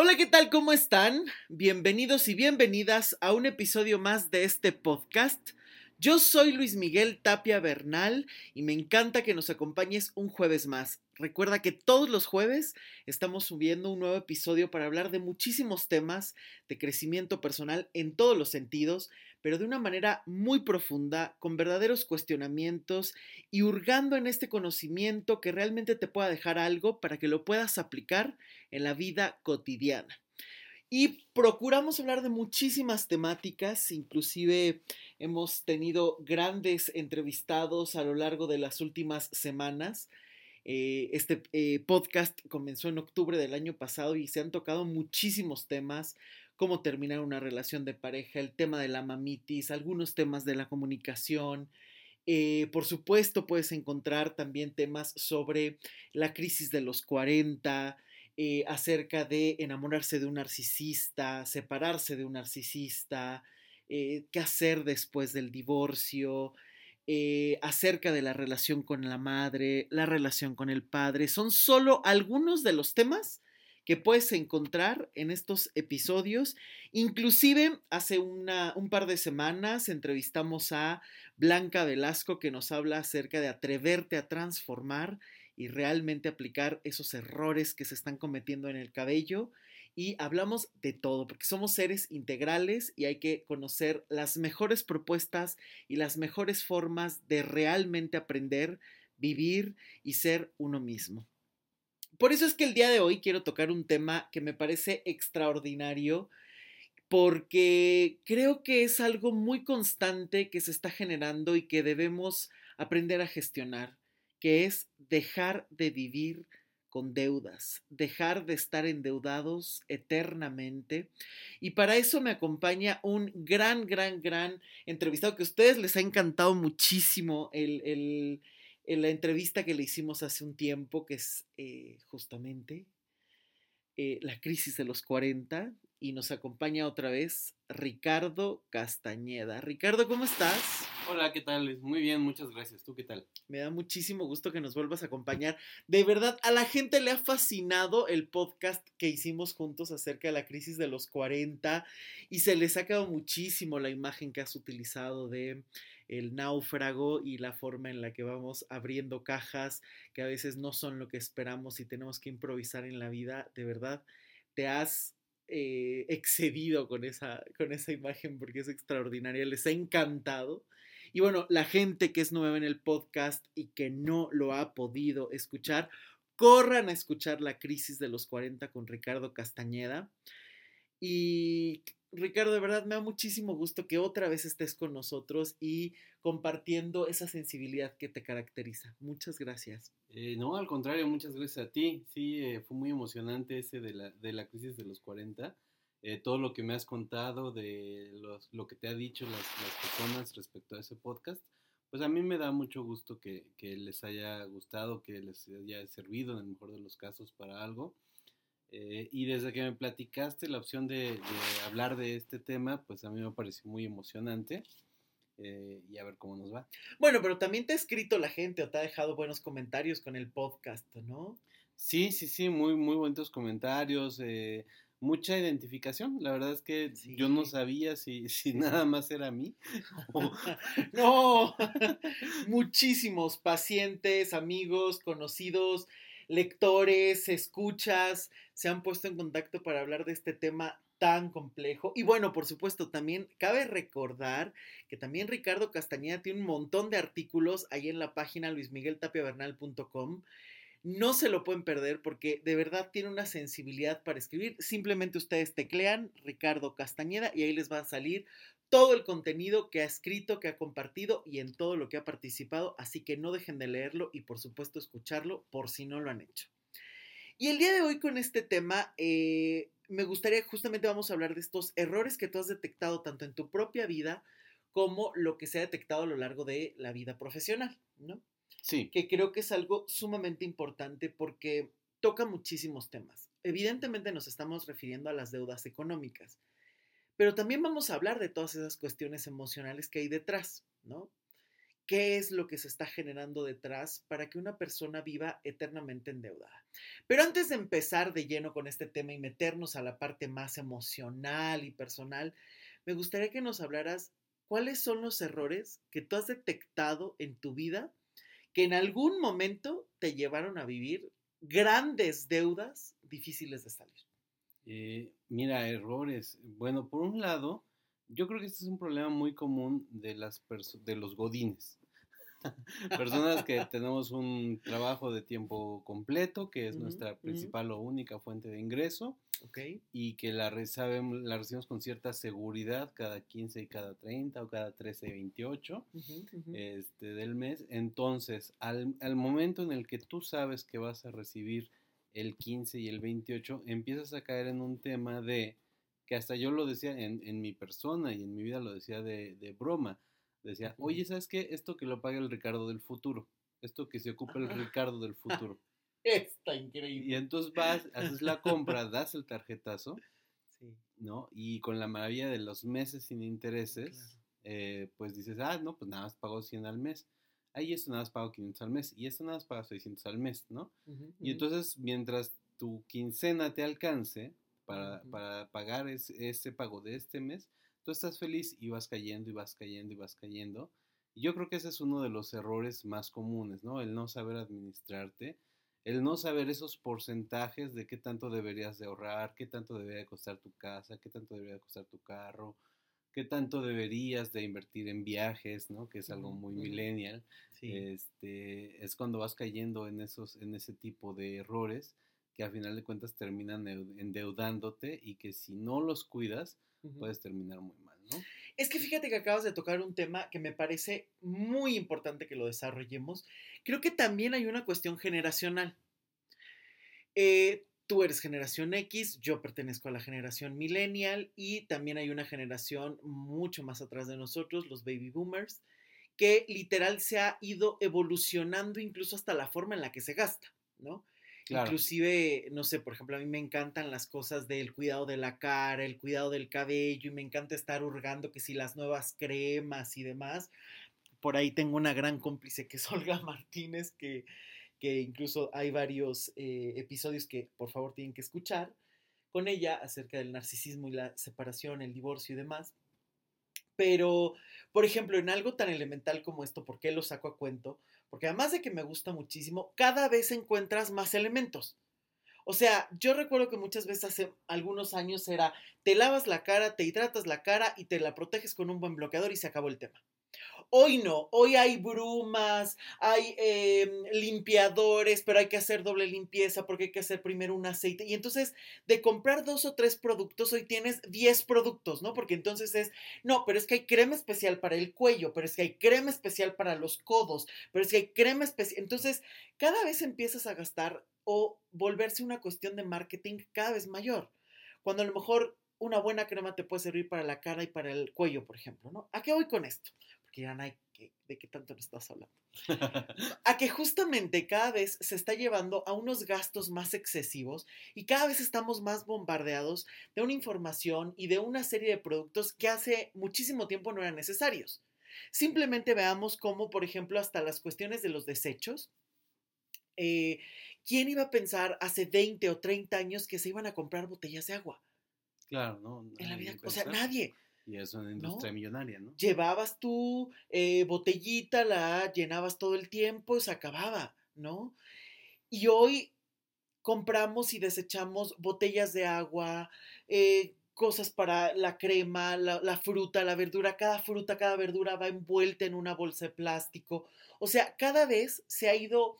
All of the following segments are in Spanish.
Hola, ¿qué tal? ¿Cómo están? Bienvenidos y bienvenidas a un episodio más de este podcast. Yo soy Luis Miguel Tapia Bernal y me encanta que nos acompañes un jueves más. Recuerda que todos los jueves estamos subiendo un nuevo episodio para hablar de muchísimos temas de crecimiento personal en todos los sentidos, pero de una manera muy profunda, con verdaderos cuestionamientos y hurgando en este conocimiento que realmente te pueda dejar algo para que lo puedas aplicar en la vida cotidiana. Y procuramos hablar de muchísimas temáticas, inclusive hemos tenido grandes entrevistados a lo largo de las últimas semanas. Eh, este eh, podcast comenzó en octubre del año pasado y se han tocado muchísimos temas, cómo terminar una relación de pareja, el tema de la mamitis, algunos temas de la comunicación. Eh, por supuesto, puedes encontrar también temas sobre la crisis de los 40, eh, acerca de enamorarse de un narcisista, separarse de un narcisista, eh, qué hacer después del divorcio, acerca de la relación con la madre, la relación con el padre. Son solo algunos de los temas que puedes encontrar en estos episodios. Inclusive hace una, un par de semanas entrevistamos a Blanca Velasco que nos habla acerca de atreverte a transformar y realmente aplicar esos errores que se están cometiendo en el cabello. Y hablamos de todo, porque somos seres integrales y hay que conocer las mejores propuestas y las mejores formas de realmente aprender, vivir y ser uno mismo. Por eso es que el día de hoy quiero tocar un tema que me parece extraordinario, porque creo que es algo muy constante que se está generando y que debemos aprender a gestionar que es dejar de vivir con deudas, dejar de estar endeudados eternamente. Y para eso me acompaña un gran, gran, gran entrevistado que a ustedes les ha encantado muchísimo el, la entrevista que le hicimos hace un tiempo, que es eh, justamente eh, la crisis de los 40. Y nos acompaña otra vez Ricardo Castañeda. Ricardo, ¿cómo estás? Hola, ¿qué tal? Muy bien, muchas gracias. ¿Tú qué tal? Me da muchísimo gusto que nos vuelvas a acompañar. De verdad, a la gente le ha fascinado el podcast que hicimos juntos acerca de la crisis de los 40 y se les ha quedado muchísimo la imagen que has utilizado de el náufrago y la forma en la que vamos abriendo cajas que a veces no son lo que esperamos y tenemos que improvisar en la vida. De verdad, te has eh, excedido con esa, con esa imagen porque es extraordinaria. Les ha encantado. Y bueno, la gente que es nueva en el podcast y que no lo ha podido escuchar, corran a escuchar la crisis de los 40 con Ricardo Castañeda. Y Ricardo, de verdad me da muchísimo gusto que otra vez estés con nosotros y compartiendo esa sensibilidad que te caracteriza. Muchas gracias. Eh, no, al contrario, muchas gracias a ti. Sí, eh, fue muy emocionante ese de la, de la crisis de los 40. Eh, todo lo que me has contado, de lo que te ha dicho las, personas respecto a ese podcast, pues a mí me da mucho gusto que, les haya gustado, que les haya servido en el mejor de los casos para algo. Eh, y desde que me platicaste la opción de, hablar de este tema, pues a mí me pareció muy emocionante. Eh, y a ver cómo nos va. Bueno, pero también te ha escrito la gente o te ha dejado buenos comentarios con el podcast, ¿no? Sí, sí, sí, muy, muy buenos comentarios. Eh, mucha identificación. La verdad es que yo no sabía si, si nada más era a mí. no, muchísimos pacientes, amigos, conocidos, lectores, escuchas, se han puesto en contacto para hablar de este tema tan complejo. Y bueno, por supuesto, también cabe recordar que también Ricardo Castañeda tiene un montón de artículos ahí en la página luismigueltapiavernal.com no se lo pueden perder porque de verdad tiene una sensibilidad para escribir. Simplemente ustedes teclean Ricardo Castañeda y ahí les va a salir todo el contenido que ha escrito, que ha compartido y en todo lo que ha participado. Así que no dejen de leerlo y por supuesto escucharlo por si no lo han hecho. Y el día de hoy con este tema, eh, me gustaría justamente vamos a hablar de estos errores que tú has detectado tanto en tu propia vida como lo que se ha detectado a lo largo de la vida profesional, ¿no? Sí. Que creo que es algo sumamente importante porque toca muchísimos temas. Evidentemente nos estamos refiriendo a las deudas económicas, pero también vamos a hablar de todas esas cuestiones emocionales que hay detrás, ¿no? qué es lo que se está generando detrás para que una persona viva eternamente endeudada. Pero antes de empezar de lleno con este tema y meternos a la parte más emocional y personal, me gustaría que nos hablaras cuáles son los errores que tú has detectado en tu vida que en algún momento te llevaron a vivir grandes deudas difíciles de salir. Eh, mira, errores. Bueno, por un lado, yo creo que este es un problema muy común de, las de los godines. Personas que tenemos un trabajo de tiempo completo, que es nuestra principal o única fuente de ingreso, y que la, la recibimos con cierta seguridad cada 15 y cada 30 o cada 13 y 28 este, del mes. Entonces, al, al momento en el que tú sabes que vas a recibir el 15 y el 28, empiezas a caer en un tema de que hasta yo lo decía en, en mi persona y en mi vida lo decía de, de broma. Decía, oye, ¿sabes qué? Esto que lo paga el Ricardo del futuro. Esto que se ocupa el Ricardo del futuro. Está increíble. Y entonces vas, haces la compra, das el tarjetazo, sí. ¿no? Y con la maravilla de los meses sin intereses, eh, pues dices, ah, no, pues nada más pago 100 al mes. Ahí esto nada más pago 500 al mes. Y esto nada más pago 600 al mes, ¿no? Y entonces, mientras tu quincena te alcance, para, pagar ese pago de este mes, tú estás feliz y vas cayendo y vas cayendo y vas cayendo. Y yo creo que ese es uno de los errores más comunes, ¿no? El no saber administrarte, el no saber esos porcentajes de qué tanto deberías de ahorrar, qué tanto debería costar tu casa, qué tanto debería costar tu carro, qué tanto deberías de invertir en viajes, ¿no? Que es algo muy millennial. Este, es cuando vas cayendo en esos, en ese tipo de errores que a final de cuentas terminan endeudándote y que si no los cuidas, puedes terminar muy mal, ¿no? Es que fíjate que acabas de tocar un tema que me parece muy importante que lo desarrollemos. Creo que también hay una cuestión generacional. Eh, tú eres generación X, yo pertenezco a la generación millennial y también hay una generación mucho más atrás de nosotros, los baby boomers, que literal se ha ido evolucionando incluso hasta la forma en la que se gasta, ¿no? Inclusive, no sé, por ejemplo, a mí me encantan las cosas del cuidado de la cara, el cuidado del cabello y me encanta estar hurgando que si las nuevas cremas y demás. Por ahí tengo una gran cómplice que es Olga Martínez, que, que incluso hay varios eh, episodios que por favor tienen que escuchar con ella acerca del narcisismo y la separación, el divorcio y demás. Pero, por ejemplo, en algo tan elemental como esto, ¿por qué lo saco a cuento? Porque además de que me gusta muchísimo, cada vez encuentras más elementos. O sea, yo recuerdo que muchas veces hace algunos años era, te lavas la cara, te hidratas la cara y te la proteges con un buen bloqueador y se acabó el tema. Hoy no, hoy hay brumas, hay em, limpiadores, pero hay que hacer doble limpieza porque hay que hacer primero un aceite. Y entonces, de comprar dos o tres productos, hoy tienes 10 productos, ¿no? Porque entonces es, no, pero es que hay crema especial para el cuello, pero es que hay crema especial para los codos, pero es que hay crema especial. Entonces, cada vez empiezas a gastar o volverse una cuestión de marketing cada vez mayor. Cuando a lo mejor una buena crema te puede servir para la cara y para el cuello, por ejemplo, ¿no? ¿A qué voy con esto? porque dirán, ay, ¿de qué tanto me estás hablando? a que justamente cada vez se está llevando a unos gastos más excesivos y cada vez estamos más bombardeados de una información y de una serie de productos que hace muchísimo tiempo no eran necesarios. Simplemente veamos cómo, por ejemplo, hasta las cuestiones de los desechos, eh, ¿quién iba a pensar hace 20 o 30 años que se iban a comprar botellas de agua? Claro, ¿no? En la vida, o sea, nadie. Y es una industria millonaria, ¿no? Llevabas tu eh, botellita, la llenabas todo el tiempo y se acababa, ¿no? Y hoy compramos y desechamos botellas de agua, eh, cosas para la crema, la, la, fruta, la verdura. Cada fruta, cada verdura va envuelta en una bolsa de plástico. O sea, cada vez se ha ido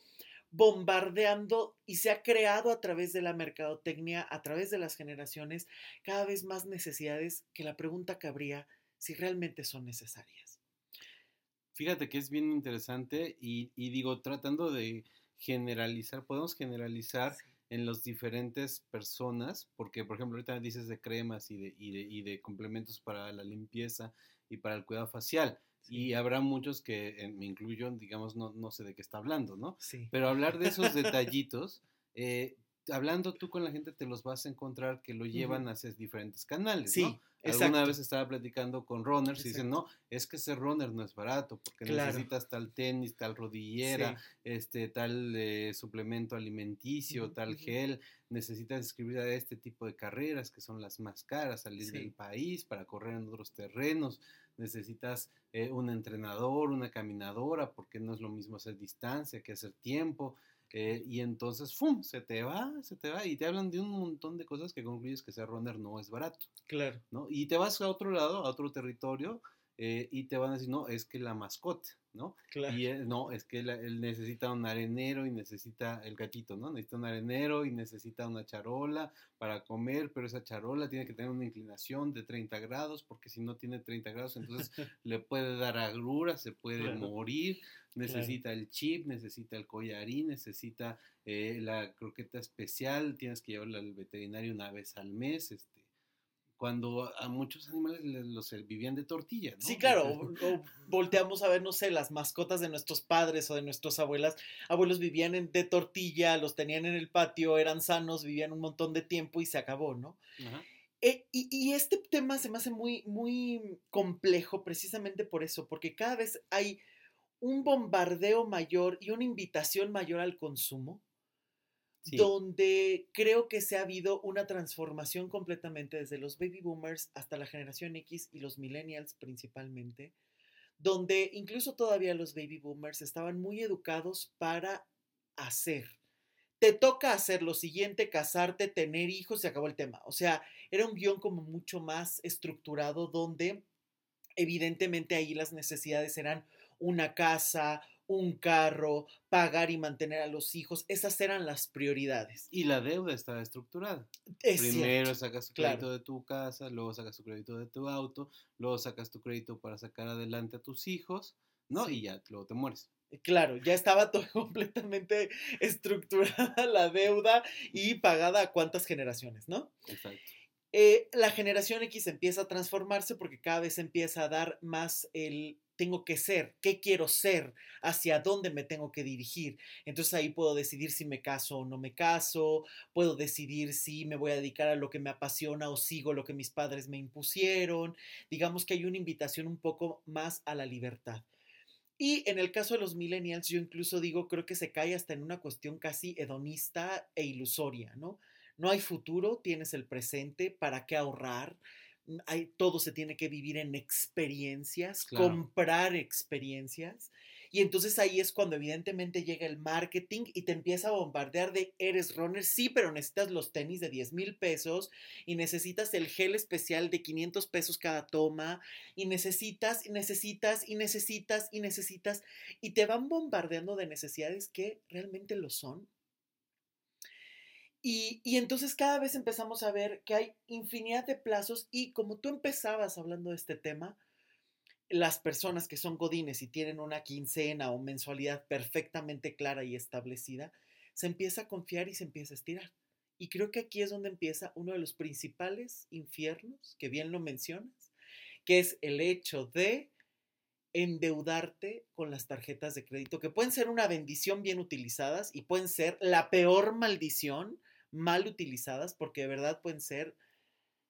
bombardeando y se ha creado a través de la mercadotecnia, a través de las generaciones, cada vez más necesidades que la pregunta cabría si realmente son necesarias. Fíjate que es bien interesante y, digo, tratando de generalizar, podemos generalizar en las diferentes personas, porque por ejemplo ahorita dices de cremas y de, y de complementos para la limpieza y para el cuidado facial. Y habrá muchos que, eh, me incluyo, digamos, no, no sé de qué está hablando, ¿no? Sí. Pero hablar de esos detallitos, eh, hablando tú con la gente te los vas a encontrar que lo llevan hacia diferentes canales, Sí, ¿no? Alguna vez estaba platicando con runners y dicen, no, es que ese runner no es barato porque Claro. necesitas tal tenis, tal rodillera, Sí. este, tal eh, suplemento alimenticio, tal gel, necesitas escribir a este tipo de carreras que son las más caras, salir Sí. del país para correr en otros terrenos, necesitas eh, un entrenador, una caminadora, porque no es lo mismo hacer distancia que hacer tiempo. eh, y entonces, ¡fum! Se te va, se te va. Y te hablan de un montón de cosas que concluyes que ser runner no es barato. Claro. ¿no? Y te vas a otro lado, a otro territorio, eh, y te van a decir, no, es que la mascota, ¿no? Claro. Y él, no, es que él necesita un arenero y necesita el gatito, ¿no? Necesita un arenero y necesita una charola para comer, pero esa charola tiene que tener una inclinación de 30 grados, porque si no tiene 30 grados, entonces le puede dar agrura, se puede Claro. morir, necesita el chip, necesita el collarín, necesita eh, la croqueta especial, tienes que llevarla al veterinario una vez al mes, este cuando a muchos animales les- los vivían de tortilla, ¿no? Sí, claro, o, o volteamos a ver, no sé, las mascotas de nuestros padres o de nuestras abuelas. Abuelos vivían en- de tortilla, los tenían en el patio, eran sanos, vivían un montón de tiempo y se acabó, ¿no? Ajá. Eh, y, y este tema se me hace muy, muy complejo precisamente por eso, porque cada vez hay un bombardeo mayor y una invitación mayor al consumo, Donde creo que se ha habido una transformación completamente desde los baby boomers hasta la generación X y los millennials principalmente, donde incluso todavía los baby boomers estaban muy educados para hacer. Te toca hacer lo siguiente, casarte, tener hijos, se acabó el tema. O sea, era un guion como mucho más estructurado donde evidentemente ahí las necesidades eran una casa, un carro, pagar y mantener a los hijos. Esas eran las prioridades. Y la deuda estaba estructurada. Es Primero cierto, sacas tu claro. crédito de tu casa, luego sacas tu crédito de tu auto, luego sacas tu crédito para sacar adelante a tus hijos, ¿no? Sí. Y ya, luego te mueres. Claro, ya estaba todo completamente estructurada la deuda y pagada a cuántas generaciones, ¿no? Exacto. Eh, la generación X empieza a transformarse porque cada vez empieza a dar más el tengo que ser, qué quiero ser, hacia dónde me tengo que dirigir. Entonces ahí puedo decidir si me caso o no me caso, puedo decidir si me voy a dedicar a lo que me apasiona o sigo lo que mis padres me impusieron. Digamos que hay una invitación un poco más a la libertad. Y en el caso de los millennials, yo incluso digo, creo que se cae hasta en una cuestión casi hedonista e ilusoria, ¿no? No hay futuro, tienes el presente, ¿para qué ahorrar? Hay, todo se tiene que vivir en experiencias, Claro. comprar experiencias. Y entonces ahí es cuando evidentemente llega el marketing y te empieza a bombardear de eres runner, sí, pero necesitas los tenis de 10 mil pesos y necesitas el gel especial de 500 pesos cada toma y necesitas, y necesitas, y necesitas, y necesitas, y te van bombardeando de necesidades que realmente lo son. Y, entonces cada vez empezamos a ver que hay infinidad de plazos y como tú empezabas hablando de este tema, las personas que son godines y tienen una quincena o mensualidad perfectamente clara y establecida, se empieza a confiar y se empieza a estirar. Y creo que aquí es donde empieza uno de los principales infiernos, que bien lo mencionas, que es el hecho de endeudarte con las tarjetas de crédito, que pueden ser una bendición bien utilizadas y pueden ser la peor maldición mal utilizadas, porque de verdad pueden ser,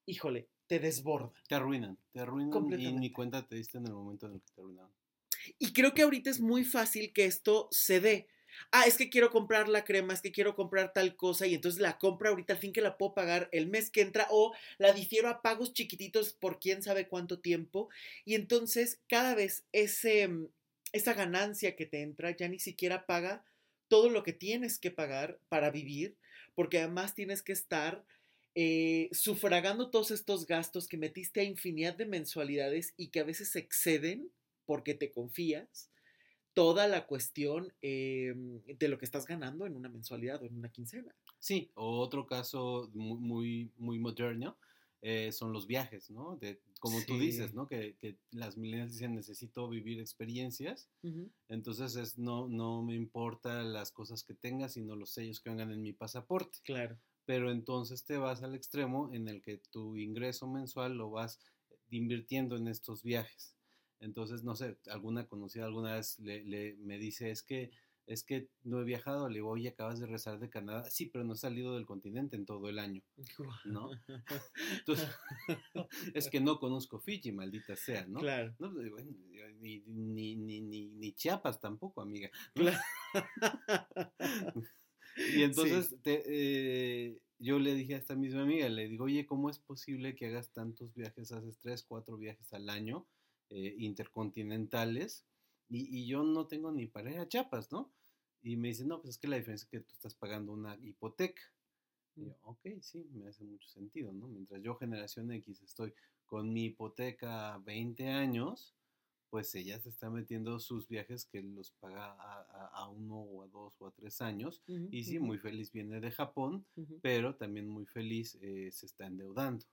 híjole, te desbordan. Te arruinan, te arruinan y ni cuenta te diste en el momento en el que te arruinaron. Y creo que ahorita es muy fácil que esto se dé. Ah, es que quiero comprar la crema, es que quiero comprar tal cosa y entonces la compro ahorita al fin que la puedo pagar el mes que entra o la difiero a pagos chiquititos por quién sabe cuánto tiempo y entonces cada vez ese, mm, esa ganancia que te entra ya ni siquiera paga todo lo que tienes que pagar para vivir porque además tienes que estar eh, sufragando todos estos gastos que metiste a infinidad de mensualidades y que a veces exceden porque te confías toda la cuestión eh, de lo que estás ganando en una mensualidad o en una quincena. Sí, otro caso muy, muy moderno eh, son los viajes, ¿no? De, como tú dices, ¿no? Que, que las millennials dicen necesito vivir experiencias, entonces es no, no me importa las cosas que tenga, sino los sellos que vengan en mi pasaporte. Claro. Pero entonces te vas al extremo en el que tu ingreso mensual lo vas invirtiendo en estos viajes. Entonces, no sé, alguna conocida alguna vez le, le- me dice, es que es que no he viajado, le digo, oye, acabas de regresar de Canadá, sí, pero no he salido del continente en todo el año, ¿no? Entonces, es que no conozco Fiji, maldita sea, ¿no? Claro. No, pues, ni, ni, ni, ni, Chiapas tampoco, amiga. Claro. y entonces eh, yo le dije a esta misma amiga, le digo, oye, ¿cómo es posible que hagas tantos viajes, haces tres, cuatro viajes al año, eh, intercontinentales? Y, yo no tengo ni para ir a Chiapas, ¿no? Y me dice, no, pues es que la diferencia es que tú estás pagando una hipoteca. Y yo, ok, sí, me hace mucho sentido, ¿no? Mientras yo, generación X, estoy con mi hipoteca 20 años, pues ella se está metiendo sus viajes que los paga a, uno o a dos o a tres años. y sí, muy feliz viene de Japón, pero también muy feliz eh, se está endeudando,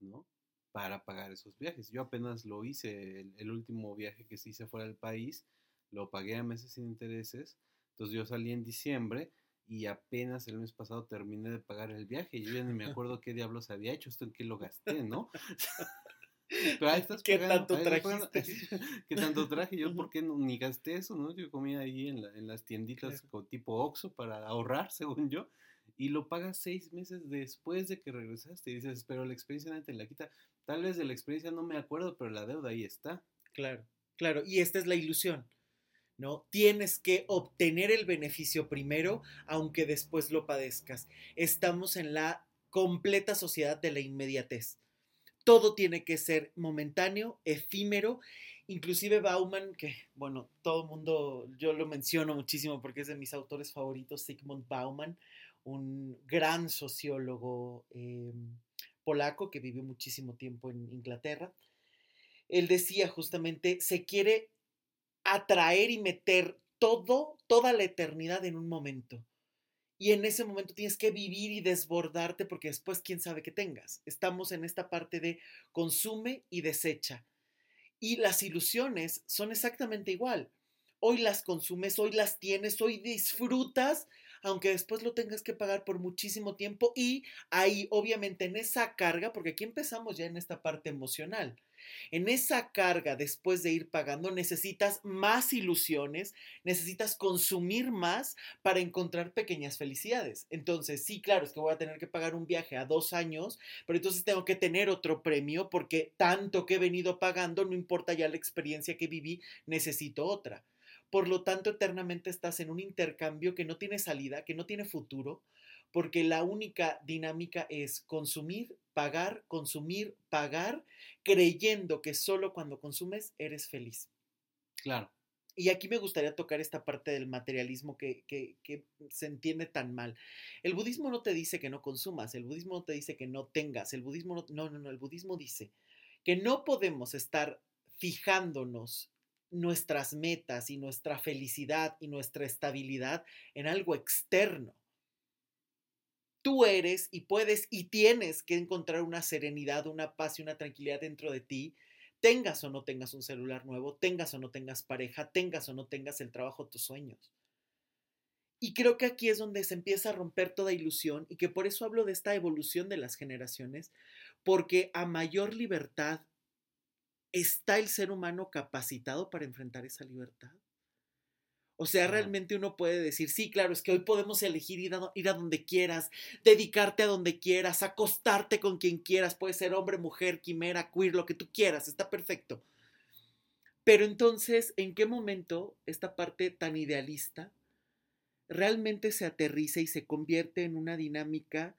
¿no? Para pagar esos viajes. Yo apenas lo hice, el, el último viaje que se hice fuera del país, lo pagué a meses sin intereses entonces yo salí en diciembre y apenas el mes pasado terminé de pagar el viaje. Yo ya ni me acuerdo qué diablos había hecho, esto en qué lo gasté, ¿no? Pero ahí estás ¿Qué tanto trajiste? ¿Qué tanto traje? Yo, ¿por qué no, ni gasté eso, no? Yo comía ahí en, en las tienditas tipo Oxxo para ahorrar, según yo, y lo pagas seis meses después de que regresaste. Y dices, pero la experiencia nadie te la quita. Tal vez de la experiencia no me acuerdo, pero la deuda ahí está. Claro, claro. Y esta es la ilusión. ¿No? Tienes que obtener el beneficio primero, aunque después lo padezcas. Estamos en la completa sociedad de la inmediatez. Todo tiene que ser momentáneo, efímero. Inclusive Bauman, que bueno, todo el mundo, yo lo menciono muchísimo porque es de mis autores favoritos, Sigmund Bauman, un gran sociólogo em, polaco que vivió muchísimo tiempo en Inglaterra. Él decía justamente, se quiere atraer y meter todo, toda la eternidad en un momento. Y en ese momento tienes que vivir y desbordarte porque después quién sabe qué tengas. Estamos en esta parte de consume y desecha. Y las ilusiones son exactamente igual. Hoy las consumes, hoy las tienes, hoy disfrutas aunque después lo tengas que pagar por muchísimo tiempo y ahí obviamente en esa carga, porque aquí empezamos ya en esta parte emocional, en esa carga después de ir pagando necesitas más ilusiones, necesitas consumir más para encontrar pequeñas felicidades. Entonces, sí, claro, es que voy a tener que pagar un viaje a dos años, pero entonces tengo que tener otro premio porque tanto que he venido pagando, no importa ya la experiencia que viví, necesito otra. Por lo tanto, eternamente estás en un intercambio que no tiene salida, que no tiene futuro, porque la única dinámica es consumir, pagar, consumir, pagar, creyendo que solo cuando consumes eres feliz. Claro. Y aquí me gustaría tocar esta parte del materialismo que, se entiende tan mal. El budismo no te dice que no consumas, el budismo no te dice que no tengas, el budismo no, no, no, no el budismo dice que no podemos estar fijándonos nuestras metas y nuestra felicidad y nuestra estabilidad en algo externo. Tú eres y puedes y tienes que encontrar una serenidad, una paz y una tranquilidad dentro de ti, tengas o no tengas un celular nuevo, tengas o no tengas pareja, tengas o no tengas el trabajo tus sueños. Y creo que aquí es donde se empieza a romper toda ilusión y que por eso hablo de esta evolución de las generaciones, porque a mayor libertad ¿está el ser humano capacitado para enfrentar esa libertad? O sea, realmente uno puede decir, sí, claro, es que hoy podemos elegir ir a, ir a, donde quieras, dedicarte a donde quieras, acostarte con quien quieras, puede ser hombre, mujer, quimera, queer, lo que tú quieras, está perfecto. Pero entonces, ¿en qué momento esta parte tan idealista realmente se aterriza y se convierte en una dinámica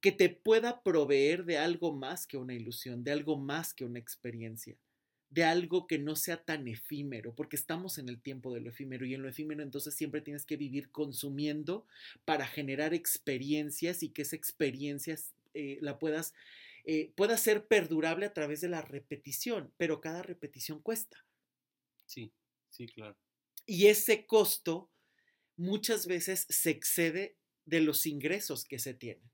que te pueda proveer de algo más que una ilusión, de algo más que una experiencia, de algo que no sea tan efímero, porque estamos en el tiempo de lo efímero y en lo efímero entonces siempre tienes que vivir consumiendo para generar experiencias y que esa experiencia eh, la puedas, eh, pueda ser perdurable a través de la repetición, pero cada repetición cuesta. Sí, sí, claro. Y ese costo muchas veces se excede de los ingresos que se tienen.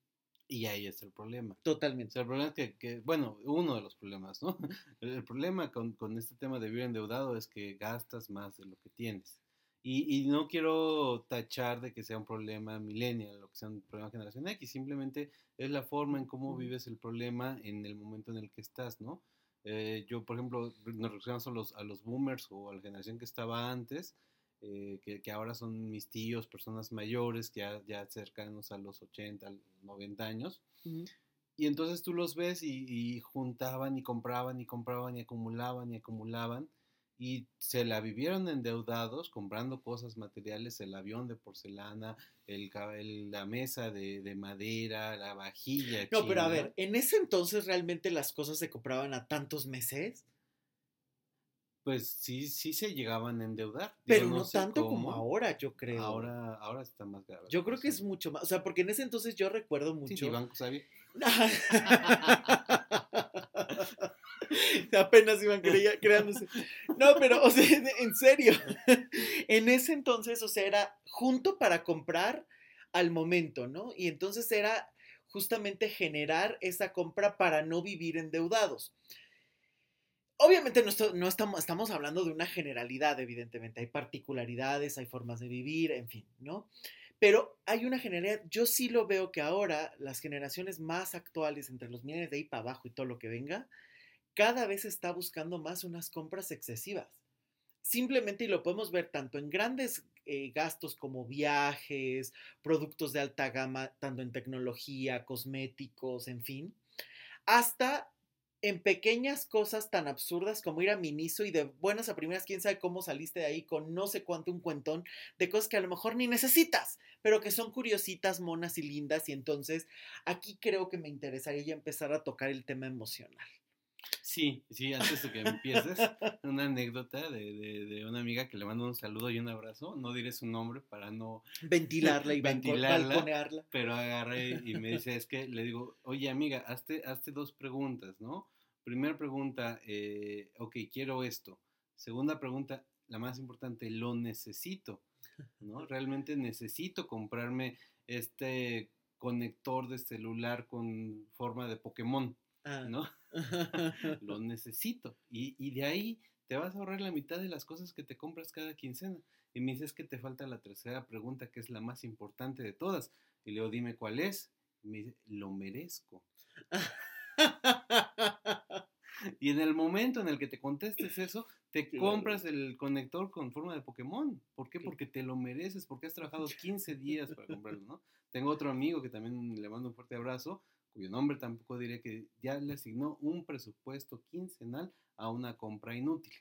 Y ahí está el problema. Totalmente. el problema es que, bueno, uno de los problemas, ¿no? El, problema con, con, este tema de vivir endeudado es que gastas más de lo que tienes. Y, y, no quiero tachar de que sea un problema millennial o que sea un problema generación X, simplemente es la forma en cómo vives el problema en el momento en el que estás, ¿no? Eh, yo, por ejemplo, nos referimos a los, a los boomers o a la generación que estaba antes, eh, que, ahora son mis tíos, personas mayores, ya, ya cercanos a los 80, 90 años. Y entonces tú los ves y, juntaban y compraban y compraban y acumulaban y acumulaban y se la vivieron endeudados comprando cosas materiales, el avión de porcelana, el, la mesa de, madera, la vajilla. No, pero a ver, ¿en ese entonces realmente las cosas se compraban a tantos meses? Pues sí, sí se llegaban a endeudar. Pero no, tanto como ahora, yo creo. Ahora, ahora está más grave. Yo creo que es mucho más, o sea, porque en ese entonces yo recuerdo mucho. Sí, banco sabía. Apenas iban creándose. No, pero, o sea, en serio. En ese entonces, o sea, era junto para comprar al momento, ¿no? Y entonces era justamente generar esa compra para no vivir endeudados. Obviamente no, no estamos, estamos hablando de una generalidad, evidentemente. Hay particularidades, hay formas de vivir, en fin, ¿no? Pero hay una generalidad, yo sí lo veo que ahora las generaciones más actuales, entre los millones de ahí para abajo y todo lo que venga, cada vez está buscando más unas compras excesivas. Simplemente, y lo podemos ver tanto en grandes eh, gastos como viajes, productos de alta gama, tanto en tecnología, cosméticos, en fin, hasta en pequeñas cosas tan absurdas como ir a Miniso y de buenas a primeras, quién sabe cómo saliste de ahí con no sé cuánto un cuentón de cosas que a lo mejor ni necesitas, pero que son curiositas, monas y lindas. Y entonces aquí creo que me interesaría ya empezar a tocar el tema emocional. Sí, sí, antes de que empieces, una anécdota de, una amiga que le mando un saludo y un abrazo. No diré su nombre para no ventilarla y ventilarla, Pero agarré y me dice, es que le digo, oye amiga, hazte, hazte dos preguntas, ¿no? Primera pregunta, eh, ok, quiero esto. Segunda pregunta, la más importante, lo necesito, ¿no? Realmente necesito comprarme este conector de celular con forma de Pokémon, ah. ¿no? lo necesito. Y, de ahí te vas a ahorrar la mitad de las cosas que te compras cada quincena. Y me dices que te falta la tercera pregunta, que es la más importante de todas. Y le digo, dime cuál es. Y me dice, lo merezco. y en el momento en el que te contestes eso, te compras el conector con forma de Pokémon. ¿Por qué? Porque te lo mereces, porque has trabajado 15 días para comprarlo, ¿no? Tengo otro amigo que también le mando un fuerte abrazo, cuyo nombre tampoco diré que ya le asignó un presupuesto quincenal a una compra inútil.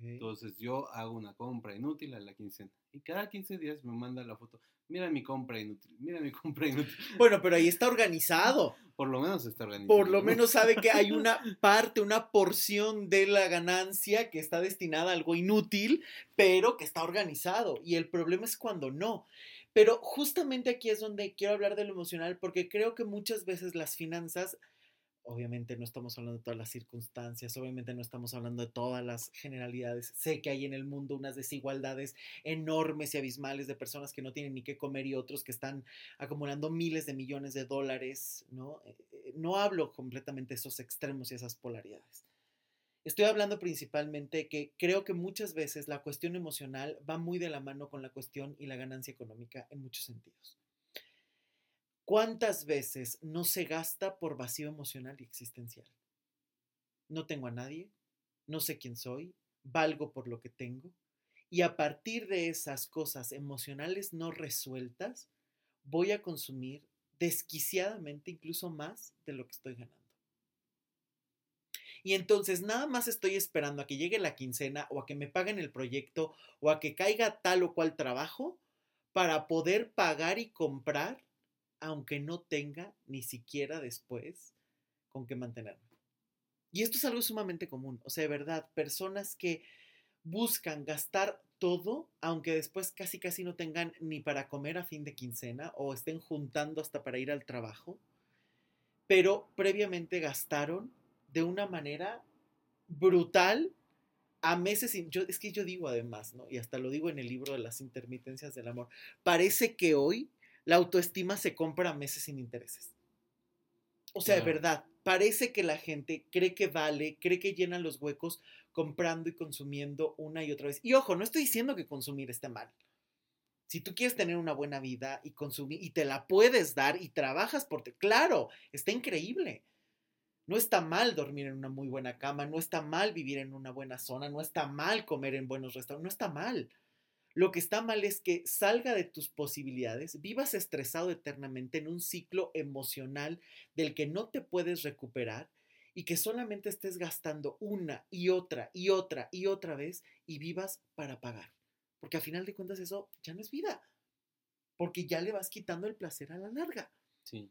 Entonces yo hago una compra inútil a la quincena y cada 15 días me manda la foto. Mira mi compra inútil, mira mi compra inútil. Bueno, pero ahí está organizado. Por lo menos está organizado. Por lo menos sabe que hay una parte, una porción de la ganancia que está destinada a algo inútil, pero que está organizado. Y el problema es cuando no. Pero justamente aquí es donde quiero hablar de lo emocional, porque creo que muchas veces las finanzas, obviamente no estamos hablando de todas las circunstancias, obviamente no estamos hablando de todas las generalidades. Sé que hay en el mundo unas desigualdades enormes y abismales de personas que no tienen ni qué comer y otros que están acumulando miles de millones de dólares, ¿no? Eh, eh, no hablo completamente de esos extremos y esas polaridades. Estoy hablando principalmente que creo que muchas veces la cuestión emocional va muy de la mano con la cuestión y la ganancia económica en muchos sentidos. ¿Cuántas veces no se gasta por vacío emocional y existencial? No tengo a nadie, no sé quién soy, valgo por lo que tengo, y a partir de esas cosas emocionales no resueltas, voy a consumir desquiciadamente incluso más de lo que estoy ganando. Y entonces nada más estoy esperando a que llegue la quincena o a que me paguen el proyecto o a que caiga tal o cual trabajo para poder pagar y comprar, aunque no tenga ni siquiera después con qué mantenerme. Y esto es algo sumamente común. O sea, de verdad, personas que buscan gastar todo, aunque después casi casi no tengan ni para comer a fin de quincena o estén juntando hasta para ir al trabajo, pero previamente gastaron de una manera brutal a meses. Yo, es que yo digo además, ¿no? Y hasta lo digo en el libro de las intermitencias del amor. Parece que hoy la autoestima se compra a meses sin intereses. O sea, de verdad, parece que la gente cree que vale, cree que llena los huecos comprando y consumiendo una y otra vez. Y ojo, no estoy diciendo que consumir esté mal. Si tú quieres tener una buena vida y consumir y te la puedes dar y trabajas por ti, claro, está increíble. No está mal dormir en una muy buena cama, no está mal vivir en una buena zona, no está mal comer en buenos restaurantes, no está mal. Lo que está mal es que salga de tus posibilidades, vivas estresado eternamente en un ciclo emocional del que no te puedes recuperar y que solamente estés gastando una y otra y otra y otra vez y vivas para pagar. Porque a final de cuentas eso ya no es vida, porque ya le vas quitando el placer a la larga. Sí.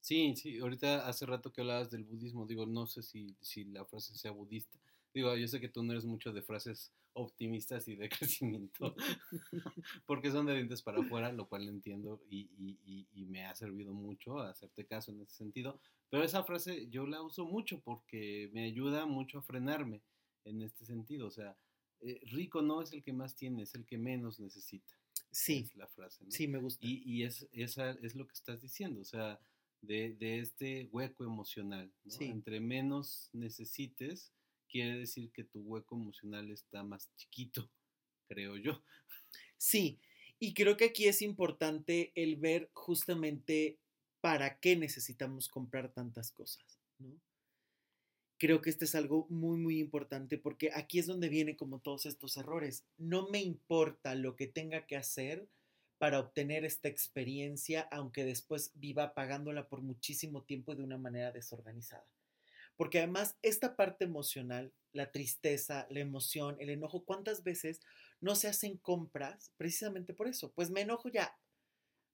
Sí, sí, ahorita hace rato que hablabas del budismo, digo, no sé si, si la frase sea budista. Digo, yo sé que tú no eres mucho de frases optimistas y de crecimiento, porque son de dientes para afuera, lo cual entiendo y, y, y, me ha servido mucho hacerte caso en ese sentido. Pero esa frase yo la uso mucho porque me ayuda mucho a frenarme en este sentido. O sea, eh, rico no es el que más tiene, es el que menos necesita. Sí. Es la frase. ¿no? Sí, me gusta. Y, y es, esa es lo que estás diciendo. O sea, de, de este hueco emocional. ¿no? Sí. Entre menos necesites, quiere decir que tu hueco emocional está más chiquito, creo yo. Sí, y creo que aquí es importante el ver justamente para qué necesitamos comprar tantas cosas, ¿no? Creo que este es algo muy, muy importante porque aquí es donde vienen como todos estos errores. No me importa lo que tenga que hacer para obtener esta experiencia, aunque después viva pagándola por muchísimo tiempo y de una manera desorganizada. Porque además esta parte emocional, la tristeza, la emoción, el enojo, ¿cuántas veces no se hacen compras precisamente por eso? Pues me enojo ya,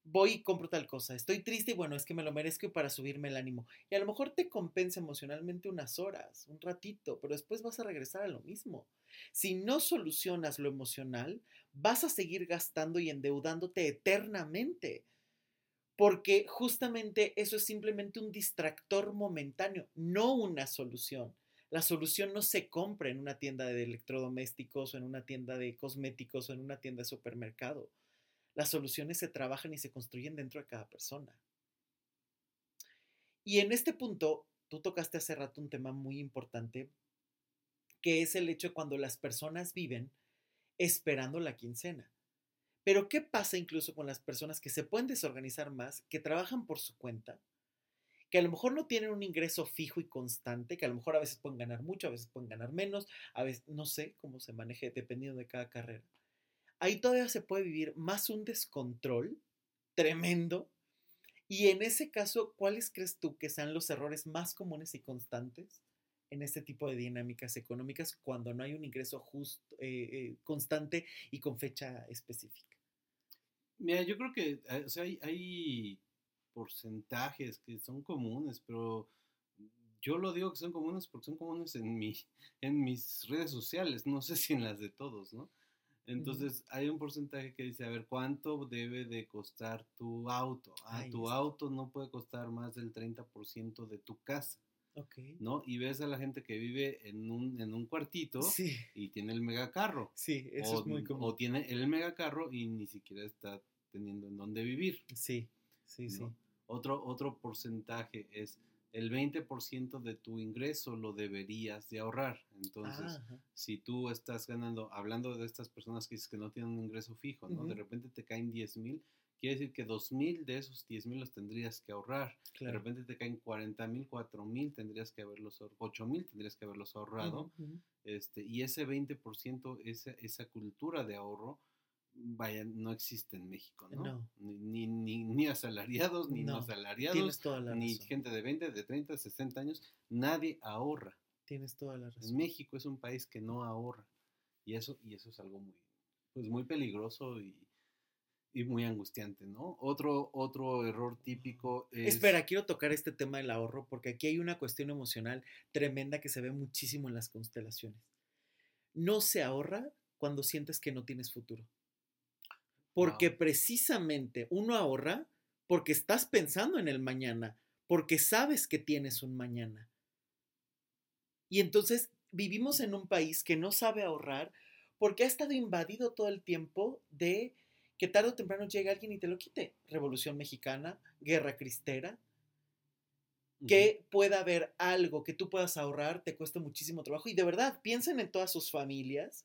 voy y compro tal cosa, estoy triste y bueno, es que me lo merezco para subirme el ánimo. Y a lo mejor te compensa emocionalmente unas horas, un ratito, pero después vas a regresar a lo mismo. Si no solucionas lo emocional, vas a seguir gastando y endeudándote eternamente porque justamente eso es simplemente un distractor momentáneo, no una solución. La solución no se compra en una tienda de electrodomésticos o en una tienda de cosméticos o en una tienda de supermercado. Las soluciones se trabajan y se construyen dentro de cada persona. Y en este punto, tú tocaste hace rato un tema muy importante, que es el hecho de cuando las personas viven esperando la quincena. Pero ¿qué pasa incluso con las personas que se pueden desorganizar más, que trabajan por su cuenta, que a lo mejor no tienen un ingreso fijo y constante, que a lo mejor a veces pueden ganar mucho, a veces pueden ganar menos, a veces no sé cómo se maneje dependiendo de cada carrera. Ahí todavía se puede vivir más un descontrol tremendo. Y en ese caso, ¿cuáles crees tú que sean los errores más comunes y constantes en este tipo de dinámicas económicas cuando no hay un ingreso justo, eh, eh, constante y con fecha específica? Mira, yo creo que o sea, hay, hay, porcentajes que son comunes, pero yo lo digo que son comunes porque son comunes en, mi, en mis redes sociales, no sé si en las de todos, ¿no? Entonces, hay un porcentaje que dice, a ver, ¿cuánto debe de costar tu auto? Ah, tu auto no puede costar más del 30% de tu casa. Okay. ¿No? Y ves a la gente que vive en un, en un cuartito sí. y tiene el megacarro. Sí, eso o, es muy común. O tiene el megacarro y ni siquiera está teniendo en dónde vivir. Sí, sí, ¿no? sí. Otro, otro porcentaje es el 20% de tu ingreso lo deberías de ahorrar. Entonces, Ah, si tú estás ganando, hablando de estas personas que dices que no tienen un ingreso fijo, ¿no? De repente te caen 10 mil, quiere decir que 2 mil de esos 10 mil los tendrías que ahorrar. claro. De repente te caen 40 mil, 4 mil, tendrías que haberlos, ahor- 8 mil tendrías que haberlos ahorrado. Este, y ese 20%, esa, esa cultura de ahorro, vaya, no existe en México, ¿no? No. Ni, ni, ni, asalariados, ni no, No, asalariados, Tienes toda la ni gente de 20, de 30, 60 años, nadie ahorra. Tienes toda la razón. México es un país que no ahorra. Y eso, y eso es algo muy, pues muy peligroso y, y muy angustiante, ¿no? Otro, otro error típico es... Espera, quiero tocar este tema del ahorro porque aquí hay una cuestión emocional tremenda que se ve muchísimo en las constelaciones. No se ahorra cuando sientes que no tienes futuro. Porque Wow. precisamente uno ahorra porque estás pensando en el mañana, porque sabes que tienes un mañana. Y entonces vivimos en un país que no sabe ahorrar porque ha estado invadido todo el tiempo de que tarde o temprano llegue alguien y te lo quite. Revolución mexicana, guerra cristera, que pueda haber algo que tú puedas ahorrar, te cueste muchísimo trabajo. Y de verdad, piensen en todas sus familias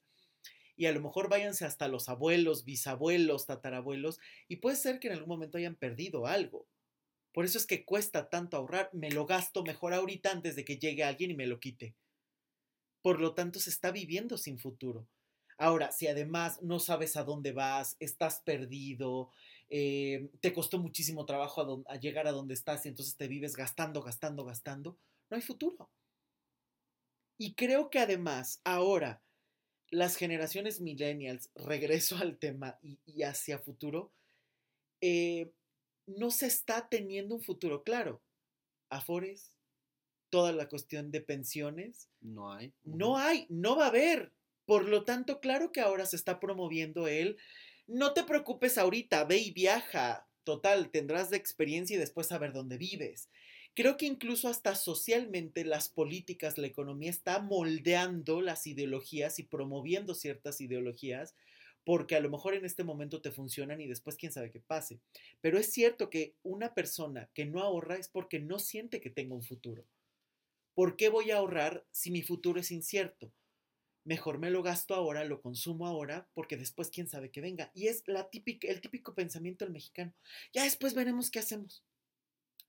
y a lo mejor váyanse hasta los abuelos, bisabuelos, tatarabuelos, y puede ser que en algún momento hayan perdido algo. Por eso es que cuesta tanto ahorrar, me lo gasto mejor ahorita antes de que llegue alguien y me lo quite. Por lo tanto, se está viviendo sin futuro. Ahora, si además no sabes a dónde vas, estás perdido, eh, te costó muchísimo trabajo a, llegar a donde estás y entonces te vives gastando, gastando, gastando, no hay futuro. Y creo que además ahora las generaciones millennials, regreso al tema y, hacia futuro, eh, no se está teniendo un futuro claro. Afores, toda la cuestión de pensiones. No hay. No hay, no va a haber. Por lo tanto, claro que ahora se está promoviendo él no te preocupes ahorita, ve y viaja. Total, tendrás de experiencia y después saber dónde vives. Creo que incluso hasta socialmente las políticas, la economía está moldeando las ideologías y promoviendo ciertas ideologías porque a lo mejor en este momento te funcionan y después quién sabe qué pase. Pero es cierto que una persona que no ahorra es porque no siente que tenga un futuro. ¿Por qué voy a ahorrar si mi futuro es incierto? mejor me lo gasto ahora, lo consumo ahora, porque después quién sabe que venga. Y es el típico pensamiento del mexicano. Ya después veremos qué hacemos.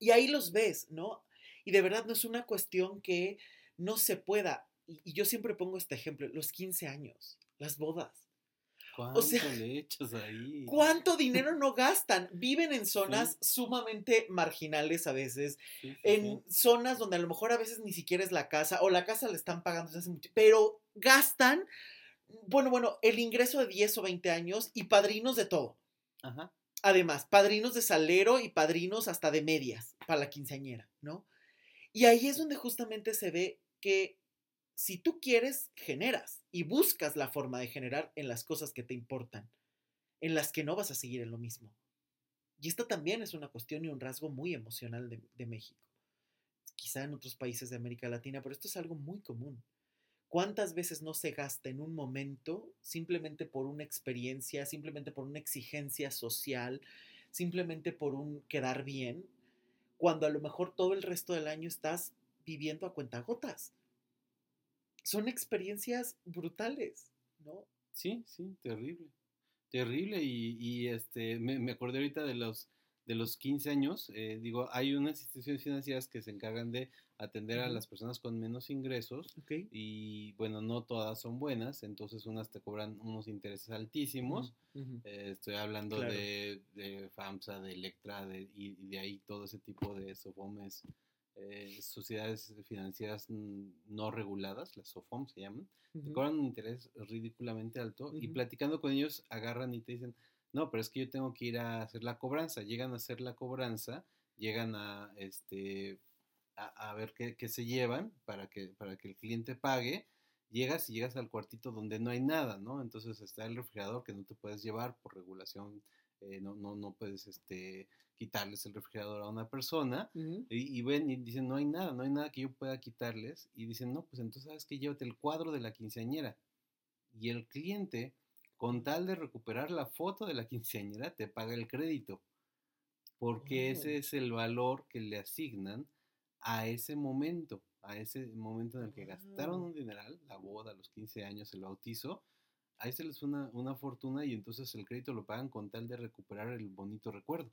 Y ahí los ves, ¿no? Y de verdad no es una cuestión que no se pueda. Y, y yo siempre pongo este ejemplo, los 15 años, las bodas. ¿Cuánto o sea, le ahí? ¿Cuánto dinero no gastan? Viven en zonas sumamente marginales a veces, en zonas donde a lo mejor a veces ni siquiera es la casa o la casa le están pagando desde hace mucho, pero gastan, bueno, bueno, el ingreso de 10 o 20 años y padrinos de todo. Ajá. Además, padrinos de salero y padrinos hasta de medias para la quinceañera, ¿no? Y ahí es donde justamente se ve que si tú quieres, generas y buscas la forma de generar en las cosas que te importan, en las que no vas a seguir en lo mismo. Y esto también es una cuestión y un rasgo muy emocional de, México. Quizá en otros países de América Latina, pero esto es algo muy común. ¿Cuántas veces no se gasta en un momento simplemente por una experiencia, simplemente por una exigencia social, simplemente por un quedar bien, cuando a lo mejor todo el resto del año estás viviendo a cuentagotas? son experiencias brutales, ¿no? Sí, sí, terrible. Terrible y, este, me, acordé ahorita de los, de los 15 años, eh, digo, hay unas instituciones financieras que se encargan de atender a las personas con menos ingresos y bueno, no todas son buenas, entonces unas te cobran unos intereses altísimos, eh, estoy hablando de, FAMSA, de Electra de, y, de ahí todo ese tipo de SOFOMES eh, sociedades financieras no reguladas, las SOFOM se llaman, cobran un interés ridículamente alto y platicando con ellos agarran y te dicen, no, pero es que yo tengo que ir a hacer la cobranza, llegan a hacer la cobranza, llegan a, este, a, ver qué, qué, se llevan para que, para que el cliente pague, llegas y llegas al cuartito donde no hay nada, ¿no? Entonces está el refrigerador que no te puedes llevar por regulación eh, no, no, no puedes este, quitarles el refrigerador a una persona y, ven y dicen, no hay nada, no hay nada que yo pueda quitarles y dicen, no, pues entonces sabes que llévate el cuadro de la quinceañera y el cliente, con tal de recuperar la foto de la quinceañera, te paga el crédito porque ese es el valor que le asignan a ese momento, a ese momento en el que gastaron un dineral, la boda, los 15 años, el bautizo, ahí se les una, una fortuna y entonces el crédito lo pagan con tal de recuperar el bonito recuerdo.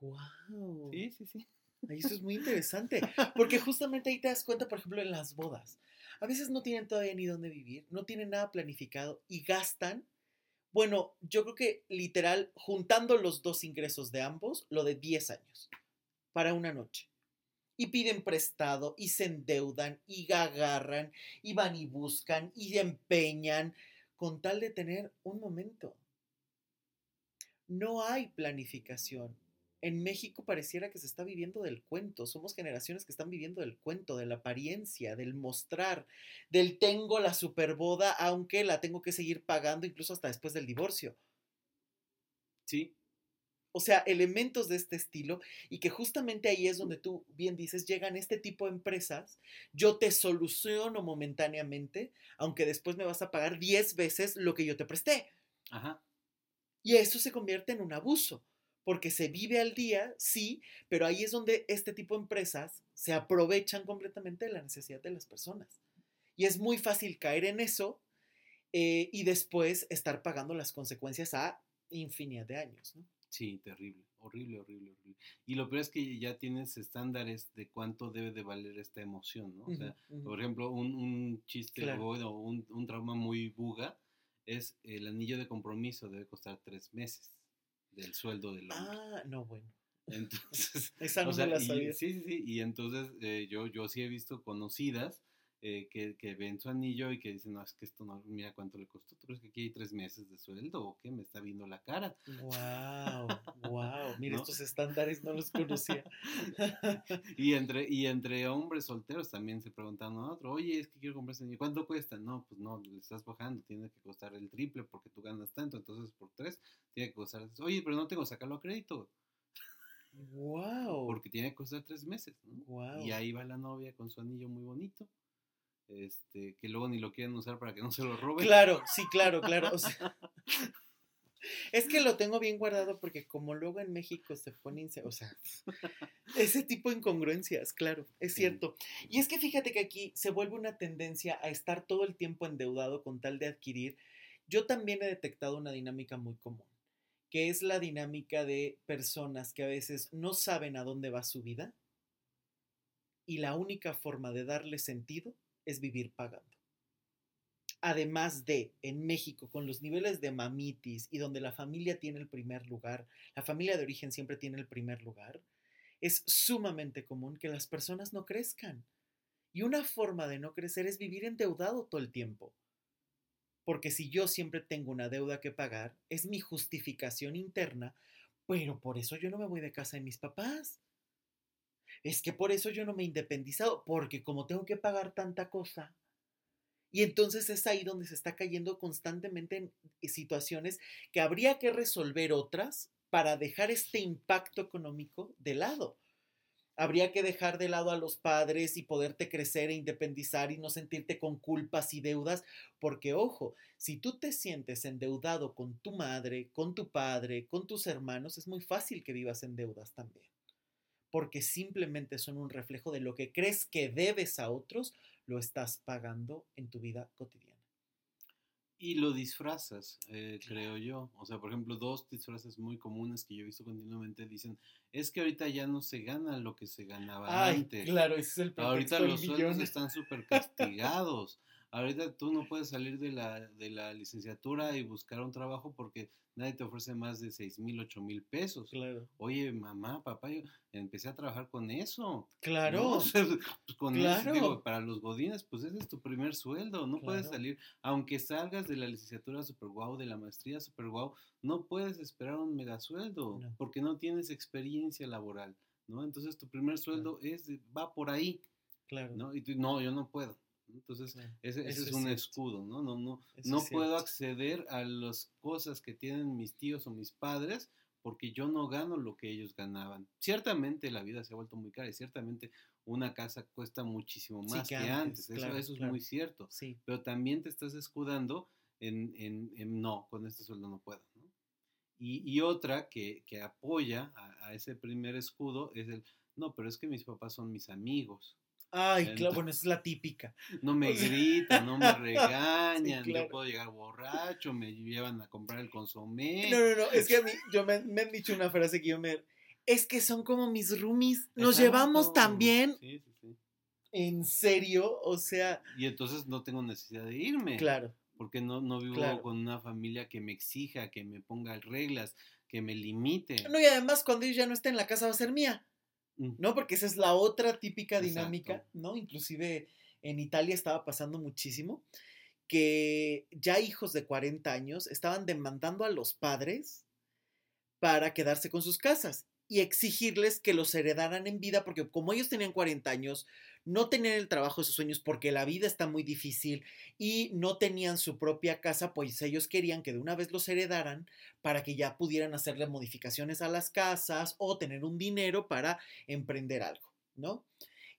¡Wow! Sí, sí, sí. Eso es muy interesante, porque justamente ahí te das cuenta, por ejemplo, en las bodas. A veces no tienen todavía ni dónde vivir, no tienen nada planificado y gastan, bueno, yo creo que literal, juntando los dos ingresos de ambos, lo de 10 años para una noche. Y piden prestado y se endeudan y agarran y van y buscan y empeñan con tal de tener un momento. No hay planificación. En México pareciera que se está viviendo del cuento. Somos generaciones que están viviendo del cuento, de la apariencia, del mostrar, del tengo la superboda, aunque la tengo que seguir pagando incluso hasta después del divorcio. Sí. O sea, elementos de este estilo y que justamente ahí es donde tú bien dices, llegan este tipo de empresas, yo te soluciono momentáneamente, aunque después me vas a pagar 10 veces lo que yo te presté. Ajá. Y eso se convierte en un abuso, porque se vive al día, sí, pero ahí es donde este tipo de empresas se aprovechan completamente de la necesidad de las personas. Y es muy fácil caer en eso eh, y después estar pagando las consecuencias a infinidad de años. ¿no? Sí, terrible, horrible, horrible, horrible. Y lo peor es que ya tienes estándares de cuánto debe de valer esta emoción, ¿no? O sea, por ejemplo, un, un chiste o un, un, trauma muy buga es el anillo de compromiso debe costar tres meses del sueldo del hombre. Ah, no, bueno. Entonces, Esa no o sea, la y- sabía. sí, sí, sí, y entonces eh, yo, yo sí he visto conocidas eh, que, que ven su anillo y que dicen, no, es que esto no, mira cuánto le costó, ¿tú crees que aquí hay tres meses de sueldo o qué? Me está viendo la cara. Wow, wow. Mira, ¿No? estos estándares no los conocía. Y entre, y entre hombres solteros también se preguntan a otro, oye, es que quiero comprar ese anillo, ¿cuánto cuesta? No, pues no, le estás bajando, tiene que costar el triple porque tú ganas tanto, entonces por tres tiene que costar, oye, pero no tengo que sacarlo a crédito, Wow. porque tiene que costar tres meses, ¿no? Wow. Y ahí va la novia con su anillo muy bonito, este, que luego ni lo quieren usar para que no se lo roben. Claro, sí, claro, claro. o sea, es que lo tengo bien guardado porque como luego en México se ponen, o sea, ese tipo de incongruencias, claro, es cierto. Y es que fíjate que aquí se vuelve una tendencia a estar todo el tiempo endeudado con tal de adquirir. Yo también he detectado una dinámica muy común, que es la dinámica de personas que a veces no saben a dónde va su vida y la única forma de darle sentido es vivir pagando. Además de, en México, con los niveles de mamitis y donde la familia tiene el primer lugar, la familia de origen siempre tiene el primer lugar, es sumamente común que las personas no crezcan. Y una forma de no crecer es vivir endeudado todo el tiempo. Porque si yo siempre tengo una deuda que pagar, es mi justificación interna, pero por eso yo no me voy de casa de mis papás. Es que por eso yo no me he independizado, porque como tengo que pagar tanta cosa. Y entonces es ahí donde se está cayendo constantemente en eh, situaciones que habría que resolver otras para dejar este impacto económico de lado. Habría que dejar de lado a los padres y poderte crecer e independizar y no sentirte con culpas y deudas, porque ojo, si tú te sientes endeudado con tu madre, con tu padre, con tus hermanos, es muy fácil que vivas en deudas también porque simplemente son un reflejo de lo que crees que debes a otros, lo estás pagando en tu vida cotidiana. Y lo disfrazas, eh, creo yo. O sea, por ejemplo, dos disfraces muy comunes que yo he visto continuamente dicen, es que ahorita ya no se gana lo que se ganaba Ay, antes. claro, ese es el Ahorita los sueldos están súper castigados. Ahorita tú no puedes salir de la, de la licenciatura y buscar un trabajo porque nadie te ofrece más de seis mil, ocho mil pesos. Claro, Oye, mamá, papá, yo empecé a trabajar con eso. claro, ¿no? O sea, pues con eso, Claro. digo, para los godines, pues ese es tu primer sueldo. No puedes Claro. salir, aunque salgas de la licenciatura super guau, de la maestría super guau, no puedes esperar un mega sueldo No. porque no tienes experiencia laboral, ¿no? Entonces tu primer sueldo es, de- va por ahí, claro. ¿no? Y tú, no, yo no puedo. Entonces, claro. ese, es es un cierto. escudo, ¿no? No, no, Eso no puedo acceder a las cosas que tienen mis tíos o mis padres porque yo no gano lo que ellos ganaban. Ciertamente la vida se ha vuelto muy cara y ciertamente una casa cuesta muchísimo Sí, más que que, antes, antes. Eso, claro, eso es claro. muy cierto. Sí, Pero también te estás escudando en, en- en no, con este sueldo no puedo. ¿no? Y, y otra que, que apoya a, a ese primer escudo es el, no, pero es que mis papás son mis amigos. Ay, claro, bueno, esa es la típica. No me gritan, no me regañan, claro. yo puedo llegar borracho, me llevan a comprar el consomé. No, no, no, es que a mí, yo me, me han dicho una frase que yo me... Es que son como mis roomies, nos Exacto. llevamos tan bien. Sí, sí, sí. ¿En serio? O sea, Y entonces no tengo necesidad de irme. claro, Porque no, no vivo Claro. con una familia que me exija, que me ponga reglas, que me limite. No, y además cuando ellos ya no estén en la casa va a ser mía. ¿No? Porque esa es la otra típica dinámica, Exacto. ¿no? Inclusive en Italia estaba pasando muchísimo que ya hijos de 40 años estaban demandando a los padres para quedarse con sus casas y exigirles que los heredaran en vida, porque como ellos tenían 40 años, no tenían el trabajo de sus sueños porque la vida está muy difícil y no tenían su propia casa, pues ellos querían que de una vez los heredaran para que ya pudieran hacerle modificaciones a las casas o tener un dinero para emprender algo, ¿no?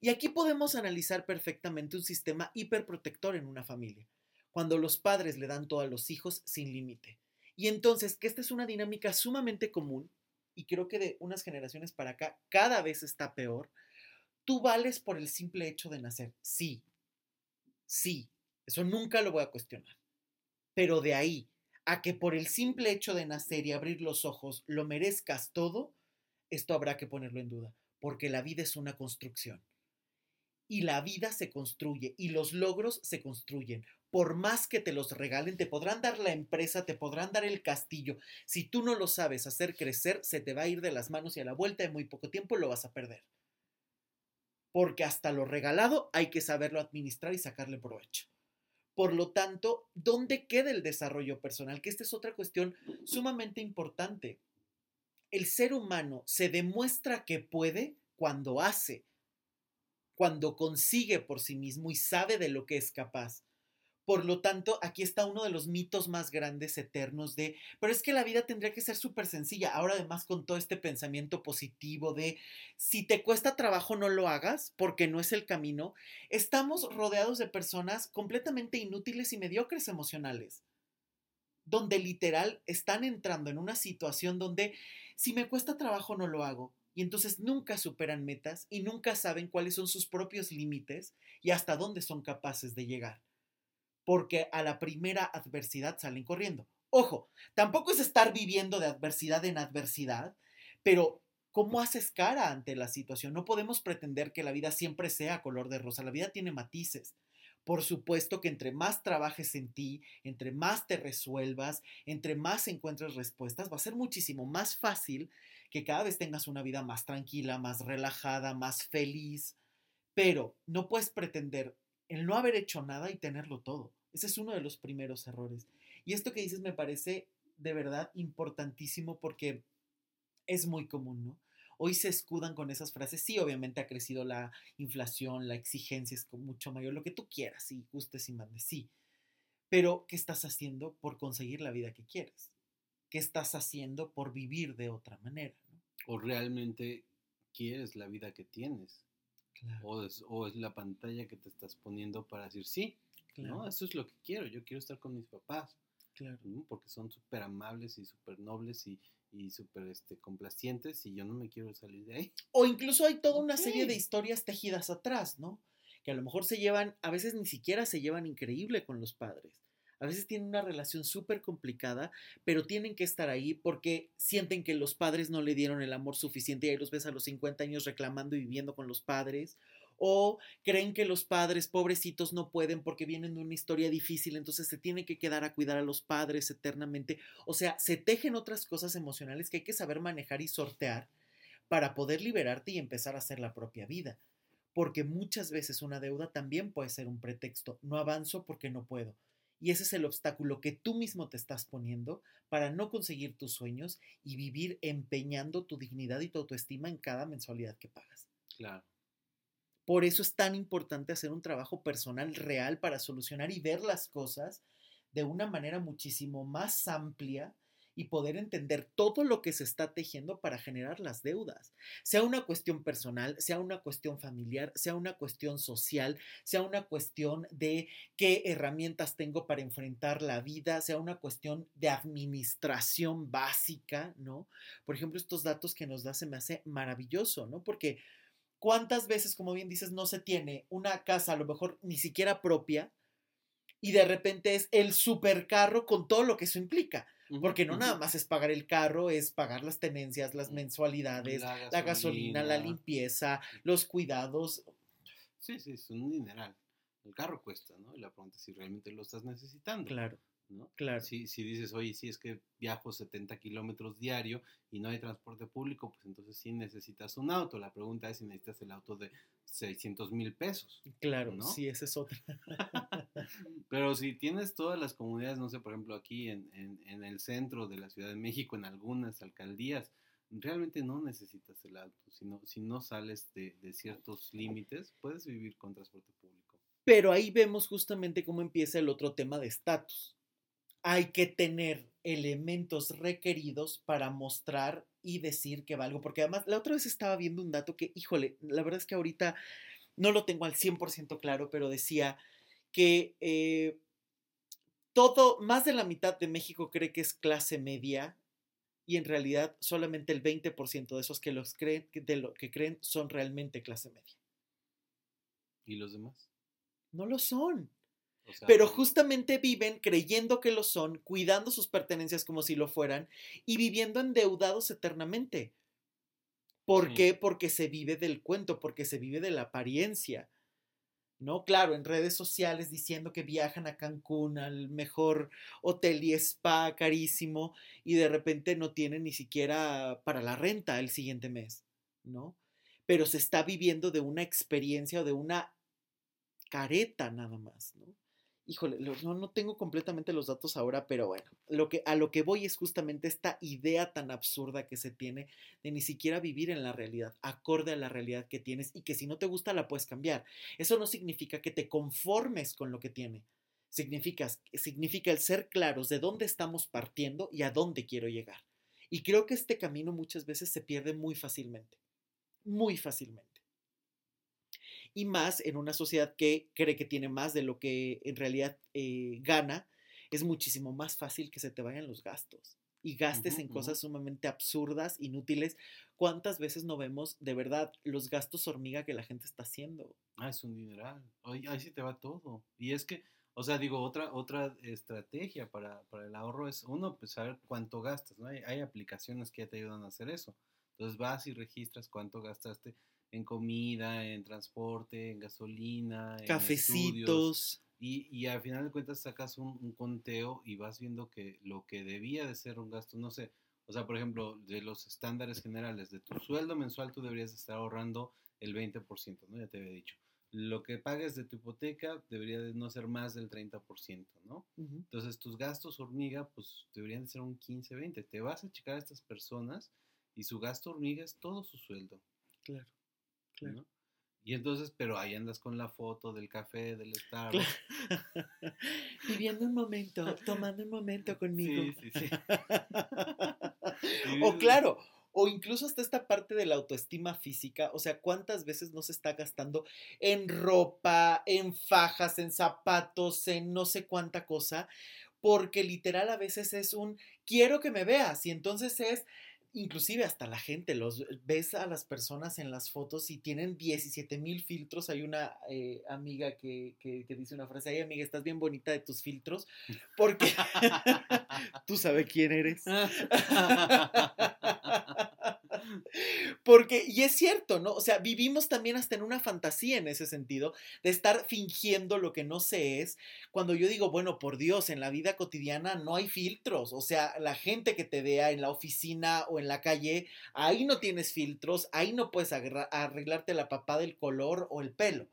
Y aquí podemos analizar perfectamente un sistema hiperprotector en una familia, cuando los padres le dan todo a los hijos sin límite. Y entonces, que esta es una dinámica sumamente común, y creo que de unas generaciones para acá cada vez está peor, tú vales por el simple hecho de nacer. Sí, sí, eso nunca lo voy a cuestionar. Pero de ahí a que por el simple hecho de nacer y abrir los ojos lo merezcas todo, esto habrá que ponerlo en duda, porque la vida es una construcción. Y la vida se construye y los logros se construyen. Por más que te los regalen, te podrán dar la empresa, te podrán dar el castillo. Si tú no lo sabes hacer crecer, se te va a ir de las manos y a la vuelta de muy poco tiempo lo vas a perder. Porque hasta lo regalado hay que saberlo administrar y sacarle provecho. Por lo tanto, ¿dónde queda el desarrollo personal? Que esta es otra cuestión sumamente importante. El ser humano se demuestra que puede cuando hace, cuando consigue por sí mismo y sabe de lo que es capaz. Por lo tanto, aquí está uno de los mitos más grandes, eternos, de, pero es que la vida tendría que ser súper sencilla. Ahora además con todo este pensamiento positivo de, si te cuesta trabajo, no lo hagas, porque no es el camino. Estamos rodeados de personas completamente inútiles y mediocres emocionales, donde literal están entrando en una situación donde, si me cuesta trabajo, no lo hago. Y entonces nunca superan metas y nunca saben cuáles son sus propios límites y hasta dónde son capaces de llegar porque a la primera adversidad salen corriendo. Ojo, tampoco es estar viviendo de adversidad en adversidad, pero ¿cómo haces cara ante la situación? No podemos pretender que la vida siempre sea color de rosa, la vida tiene matices. Por supuesto que entre más trabajes en ti, entre más te resuelvas, entre más encuentres respuestas, va a ser muchísimo más fácil que cada vez tengas una vida más tranquila, más relajada, más feliz. Pero no puedes pretender el no haber hecho nada y tenerlo todo. Ese es uno de los primeros errores. Y esto que dices me parece de verdad importantísimo porque es muy común, ¿no? Hoy se escudan con esas frases. Sí, obviamente ha crecido la inflación, la exigencia es mucho mayor, lo que tú quieras, sí, gustes y mandes, sí. Pero, ¿qué estás haciendo por conseguir la vida que quieres? ¿Qué estás haciendo por vivir de otra manera? ¿O realmente quieres la vida que tienes? O, es, o, es, la pantalla que te estás poniendo para decir, sí, ¿no? Eso es lo que quiero, yo quiero estar con mis papás. Claro. Porque son súper amables y súper nobles y, y súper este, complacientes y yo no me quiero salir de ahí. O incluso hay toda una serie de historias tejidas atrás, ¿no? Que a lo mejor se llevan, a veces ni siquiera se llevan increíble con los padres. A veces tienen una relación súper complicada, pero tienen que estar ahí porque sienten que los padres no le dieron el amor suficiente y ahí los ves a los 50 años reclamando y viviendo con los padres. O creen que los padres pobrecitos no pueden porque vienen de una historia difícil, entonces se tienen que quedar a cuidar a los padres eternamente. O sea, se tejen otras cosas emocionales que hay que saber manejar y sortear para poder liberarte y empezar a hacer la propia vida. Porque muchas veces una deuda también puede ser un pretexto. No avanzo porque no puedo y ese es el obstáculo que tú mismo te estás poniendo para no conseguir tus sueños y vivir empeñando tu dignidad y tu autoestima en cada mensualidad que pagas. Claro. Por eso es tan importante hacer un trabajo personal real para solucionar y ver las cosas de una manera muchísimo más amplia y poder entender todo lo que se está tejiendo para generar las deudas. Sea una cuestión personal, sea una cuestión familiar, sea una cuestión social, sea una cuestión de qué herramientas tengo para enfrentar la vida, sea una cuestión de administración básica, ¿no? Por ejemplo, estos datos que nos da se me hace maravilloso, ¿no? Porque cuántas veces, como bien dices, no se tiene una casa a lo mejor ni siquiera propia y de repente es el supercarro con todo lo que eso implica. Porque no nada más es pagar el carro, es pagar las tenencias, las mensualidades, la gasolina, la, limpieza, los cuidados. Sí, sí, es un dineral. El carro cuesta, ¿no? Y la pregunta es si realmente lo estás necesitando. Claro. ¿no? Claro. Si, si dices, oye, si es que viajo 70 kilómetros diario y no hay transporte público, pues entonces sí necesitas un auto. La pregunta es si necesitas el auto de 600 mil pesos. Claro, ¿no? sí, esa es otra. Pero si tienes todas las comunidades, no sé, por ejemplo, aquí en, en, en el centro de la Ciudad de México, en algunas alcaldías, realmente no necesitas el auto. Si no, si no sales de, de ciertos límites, puedes vivir con transporte público. Pero ahí vemos justamente cómo empieza el otro tema de estatus hay que tener elementos requeridos para mostrar y decir que valgo. Porque además, la otra vez estaba viendo un dato que, híjole, la verdad es que ahorita no lo tengo al 100% claro, pero decía que eh, todo, más de la mitad de México cree que es clase media y en realidad solamente el 20% de esos que los creen, de lo que creen son realmente clase media. ¿Y los demás? No lo son pero justamente viven creyendo que lo son, cuidando sus pertenencias como si lo fueran y viviendo endeudados eternamente. ¿Por qué? Porque se vive del cuento, porque se vive de la apariencia. ¿No? Claro, en redes sociales diciendo que viajan a Cancún al mejor hotel y spa carísimo y de repente no tienen ni siquiera para la renta el siguiente mes, ¿no? Pero se está viviendo de una experiencia o de una careta nada más, ¿no? Híjole, no, no tengo completamente los datos ahora, pero bueno, lo que, a lo que voy es justamente esta idea tan absurda que se tiene de ni siquiera vivir en la realidad, acorde a la realidad que tienes y que si no te gusta la puedes cambiar. Eso no significa que te conformes con lo que tiene. Significa, significa el ser claros de dónde estamos partiendo y a dónde quiero llegar. Y creo que este camino muchas veces se pierde muy fácilmente, muy fácilmente y más en una sociedad que cree que tiene más de lo que en realidad eh, gana, es muchísimo más fácil que se te vayan los gastos y gastes en cosas sumamente absurdas, inútiles. ¿Cuántas veces no vemos de verdad los gastos hormiga que la gente está haciendo? Ah, es un dineral. Ahí, ahí sí te va todo. Y es que, o sea, digo, otra, otra estrategia para, para el ahorro es, uno, pues saber cuánto gastas, ¿no? Hay, hay aplicaciones que ya te ayudan a hacer eso. Entonces vas y registras cuánto gastaste en comida, en transporte, en gasolina, cafecitos. y, y, al final de cuentas sacas un, conteo y vas viendo que lo que debía de ser un gasto, no sé, o sea, por ejemplo, de los estándares generales de tu sueldo mensual, tú deberías estar ahorrando el 20%, ¿no? Ya te había dicho. Lo que pagues de tu hipoteca debería de no ser más del 30%, ¿no? Entonces, tus gastos hormiga, pues deberían de ser un 15, 20. Te vas a checar a estas personas y su gasto hormiga es todo su sueldo. Claro. Claro. Y entonces, pero ahí andas con la foto del café, del Starbucks. Viviendo un momento, tomando un momento conmigo. Sí, sí, sí. o claro, o incluso hasta esta parte de la autoestima física, o sea, ¿cuántas veces no se está gastando en ropa, en fajas, en zapatos, en no sé cuánta cosa? Porque literal a veces es un quiero que me veas y entonces es inclusive hasta la gente, los ves a las personas en las fotos y tienen 17 mil filtros. Hay una eh, amiga que, que, dice una frase, ay amiga, estás bien bonita de tus filtros, porque tú sabes quién eres. Porque, y es cierto, ¿no? O sea, vivimos también hasta en una fantasía en ese sentido, de estar fingiendo lo que no se es. Cuando yo digo, bueno, por Dios, en la vida cotidiana no hay filtros. O sea, la gente que te vea en la oficina o en la calle, ahí no tienes filtros, ahí no puedes arreglarte la papá del color o el pelo,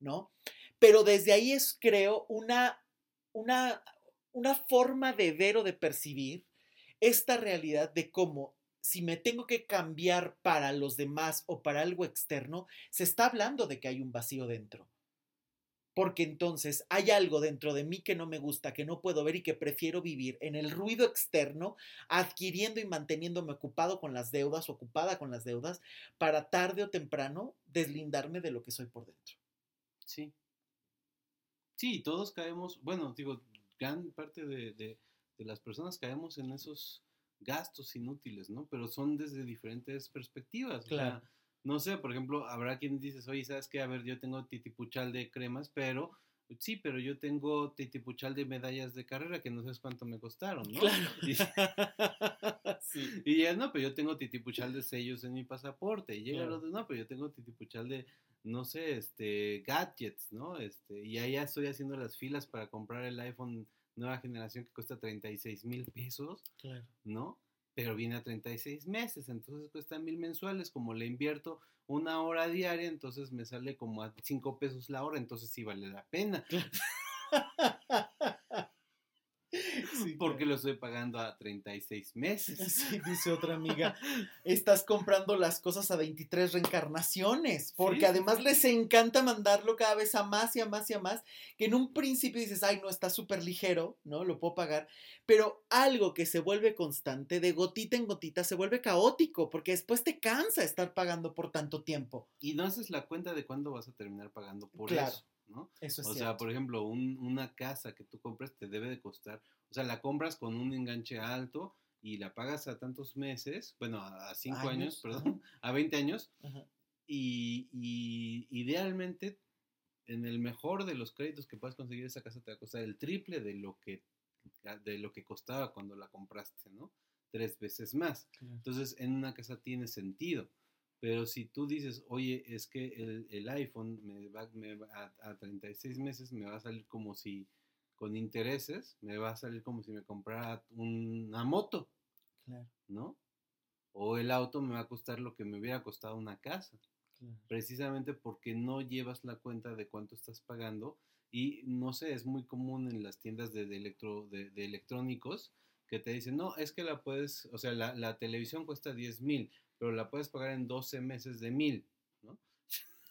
¿no? Pero desde ahí es, creo, una, una, una forma de ver o de percibir esta realidad de cómo si me tengo que cambiar para los demás o para algo externo, se está hablando de que hay un vacío dentro. Porque entonces hay algo dentro de mí que no me gusta, que no puedo ver y que prefiero vivir en el ruido externo, adquiriendo y manteniéndome ocupado con las deudas, ocupada con las deudas, para tarde o temprano deslindarme de lo que soy por dentro. Sí. Sí, todos caemos, bueno, digo, gran parte de, de las personas caemos en esos gastos inútiles, ¿no? Pero son desde diferentes perspectivas. Claro. no sé, por ejemplo, habrá quien dices, oye, ¿sabes qué? A ver, yo tengo titipuchal de cremas, pero sí, pero yo tengo titipuchal de medallas de carrera que no sabes cuánto me costaron, ¿no? Claro. Y, sí. y ya no, pero yo tengo titipuchal de sellos en mi pasaporte. Y llega lo de, no, pero yo tengo titipuchal de, no sé, este, gadgets, ¿no? Este, y ahí ya estoy haciendo las filas para comprar el iPhone nueva generación que cuesta 36 mil pesos, claro. ¿no? Pero viene a 36 meses, entonces cuesta mil mensuales, como le invierto una hora diaria, entonces me sale como a 5 pesos la hora, entonces sí vale la pena. porque lo estoy pagando a 36 meses. Sí, dice otra amiga, estás comprando las cosas a 23 reencarnaciones, porque además les encanta mandarlo cada vez a más y a más y a más, que en un principio dices, ay, no, está súper ligero, ¿no? Lo puedo pagar, pero algo que se vuelve constante, de gotita en gotita, se vuelve caótico, porque después te cansa estar pagando por tanto tiempo. Y no haces la cuenta de cuándo vas a terminar pagando por eso. ¿No? Eso es o sea, por ejemplo, una casa que tú compras te debe de costar, o sea, la compras con un enganche alto y la pagas a tantos meses, bueno, a 5 años, perdón, a 20 años, y, idealmente, en el mejor de los créditos que puedas conseguir, esa casa te va a costar el triple de lo que, de lo que costaba cuando la compraste, ¿no? Tres veces más. Entonces, en una casa tiene sentido Pero si tú dices, oye, es que el, el iPhone me va, me va a, a 36 meses me va a salir como si, con intereses, me va a salir como si me comprara una moto, Claro, ¿no? O el auto me va a costar lo que me hubiera costado una casa, claro. precisamente porque no llevas la cuenta de cuánto estás pagando. Y no sé, es muy común en las tiendas de, de electro, de, de electrónicos que te dicen, no, es que la puedes, o sea, la, la televisión cuesta 10 mil, pero la puedes pagar en 12 meses de mil, ¿no?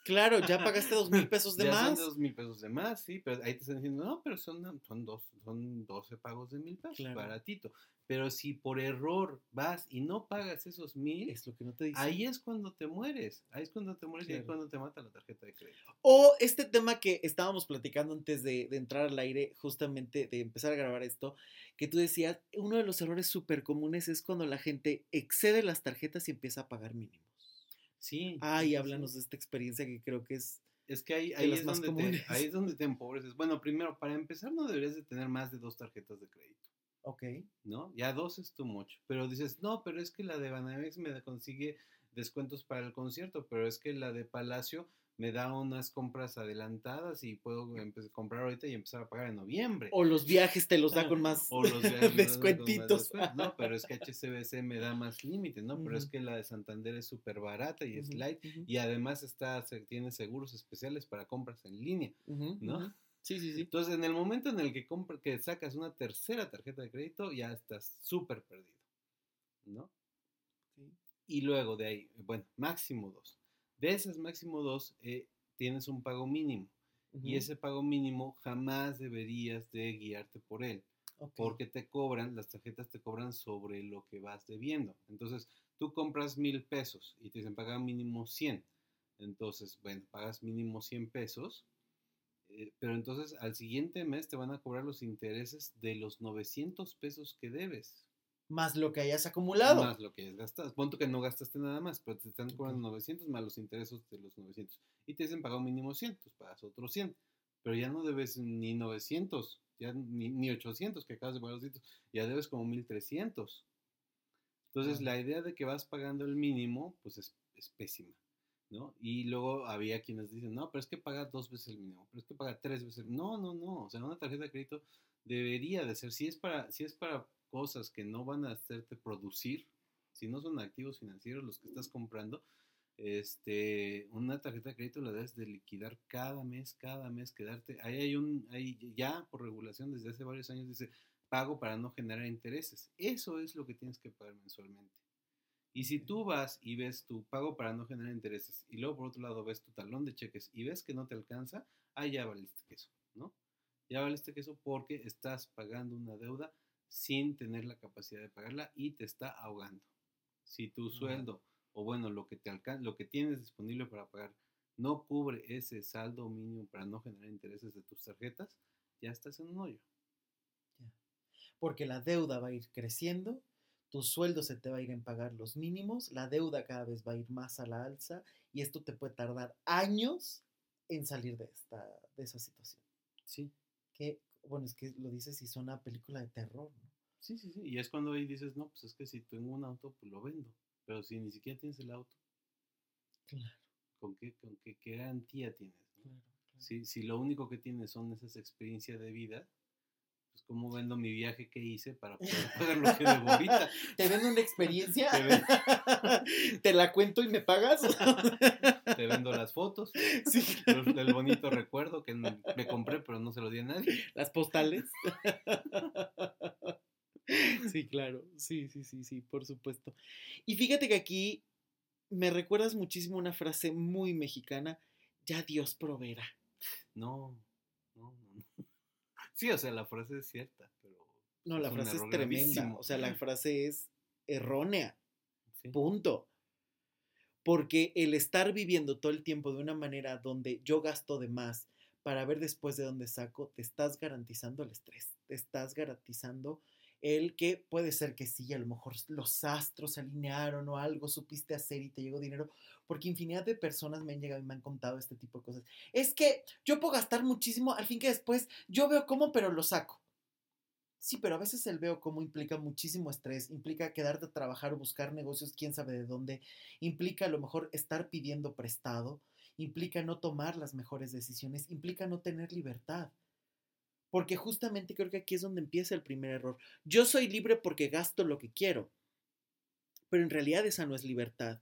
Claro, ya pagaste dos mil pesos de ya más. son dos mil pesos de más, sí, pero ahí te están diciendo, no, pero son, son, dos, son 12 pagos de mil pesos, Claro. baratito. Pero si por error vas y no pagas esos mil, Es lo que no te dice. ahí es cuando te mueres, ahí es cuando te mueres y ahí es cuando te mata la tarjeta de crédito. O este tema que estábamos platicando antes de, de entrar al aire, justamente de empezar a grabar esto, que tú decías, uno de los errores súper comunes es cuando la gente excede las tarjetas y empieza a pagar mínimos. Sí. Ay, sí, sí, háblanos sí. de esta experiencia que creo que es... Es que ahí, ahí es más donde te, ahí es donde te empobreces. Bueno, primero, para empezar, no deberías de tener más de dos tarjetas de crédito. Ok. ¿no? Ya dos es too much. Pero dices, no, pero es que la de Banamex me consigue descuentos para el concierto, pero es que la de Palacio me da unas compras adelantadas y puedo comprar ahorita y empezar a pagar en noviembre. O los viajes te los da con más O los viajes me dan con más descuentitos. No, pero es que HSBC me da más límites, ¿no? Pero es que la de Santander es súper barata y es light y además está, tiene seguros especiales para compras en línea. ¿no? Sí, sí, sí. Entonces, en el momento en el que, compra- que sacas una tercera tarjeta de crédito, ya estás súper perdido, ¿no? Sí. Y luego de ahí, bueno, máximo dos. De esas máximo dos, eh, tienes un pago mínimo. Y ese pago mínimo jamás deberías de guiarte por él, porque te cobran, las tarjetas te cobran sobre lo que vas debiendo. Entonces, tú compras mil pesos y te dicen paga mínimo 100. Entonces, bueno, pagas mínimo 100 pesos, eh, pero entonces al siguiente mes te van a cobrar los intereses de los 900 pesos que debes. Más lo que hayas acumulado. Más lo que hayas gastado. Punto que no gastaste nada más, pero te están cobrando Ok. 900 más los intereses de los 900. Y te dicen pagar mínimo 100, pues pagas otros 100. Pero ya no debes ni 900, ya ni, ni 800 que acabas de pagar 200, ya debes como 1300. Entonces la idea de que vas pagando el mínimo, pues es, es pésima. ¿no? Y luego había quienes dicen, no, pero es que paga dos veces el mínimo, pero es que paga tres veces el No, no, no. O sea, una tarjeta de crédito debería de ser, si es para, si es para cosas que no van a hacerte producir, si no son activos financieros los que estás comprando, este, una tarjeta de crédito la debes de liquidar cada mes, cada mes, quedarte. Ahí hay un, ahí ya por regulación desde hace varios años dice pago para no generar intereses. Eso es lo que tienes que pagar mensualmente. Y si tú vas y ves tu pago para no generar intereses y luego por otro lado ves tu talón de cheques y ves que no te alcanza, ahí ya valiste queso, ¿no? Ya valiste queso porque estás pagando una deuda sin tener la capacidad de pagarla y te está ahogando. Si tu sueldo o bueno, lo que te lo que tienes disponible para pagar no cubre ese saldo mínimo para no generar intereses de tus tarjetas, ya estás en un hoyo. Porque la deuda va a ir creciendo, tu sueldo se te va a ir en pagar los mínimos, la deuda cada vez va a ir más a la alza y esto te puede tardar años en salir de, esta, de esa situación. Sí, bueno, es que lo dices y suena a película de terror, ¿no? sí, sí, sí. Y es cuando ahí dices, no, pues es que si tengo un auto, pues lo vendo. Pero si ni siquiera tienes el auto, Claro, ¿con qué, con qué, qué garantía tienes? no? claro. claro. Si, si lo único que tienes son esas experiencias de vida, pues cómo vendo mi viaje que hice para poder pagar lo que debo ahorita. ¿Te vendo una experiencia? Te ven- ¿Te la cuento y me pagas? Te vendo las fotos, Sí. el bonito recuerdo que me compré, pero no se lo di a nadie. Las postales. Sí, claro. Sí, sí, sí, sí, por supuesto. Y fíjate que aquí me recuerdas muchísimo una frase muy mexicana, ya Dios proveerá. No. Sí, o sea, la frase es cierta, pero. No, la un frase es tremenda. gravísimo. O sea, la frase es errónea. Sí. Punto. Porque el estar viviendo todo el tiempo de una manera donde yo gasto de más para ver después de dónde saco, te estás garantizando el estrés, te estás garantizando el que puede ser que sí, a lo mejor los astros se alinearon o algo supiste hacer y te llegó dinero, porque infinidad de personas me han llegado y me han contado este tipo de cosas. Es que yo puedo gastar muchísimo, al fin que después yo veo cómo, pero lo saco. Sí, pero a veces el veo como implica muchísimo estrés, implica quedarte a trabajar o buscar negocios, quién sabe de dónde, implica a lo mejor estar pidiendo prestado, implica no tomar las mejores decisiones, implica no tener libertad. Porque justamente creo que aquí es donde empieza el primer error. Yo soy libre porque gasto lo que quiero, pero en realidad esa no es libertad.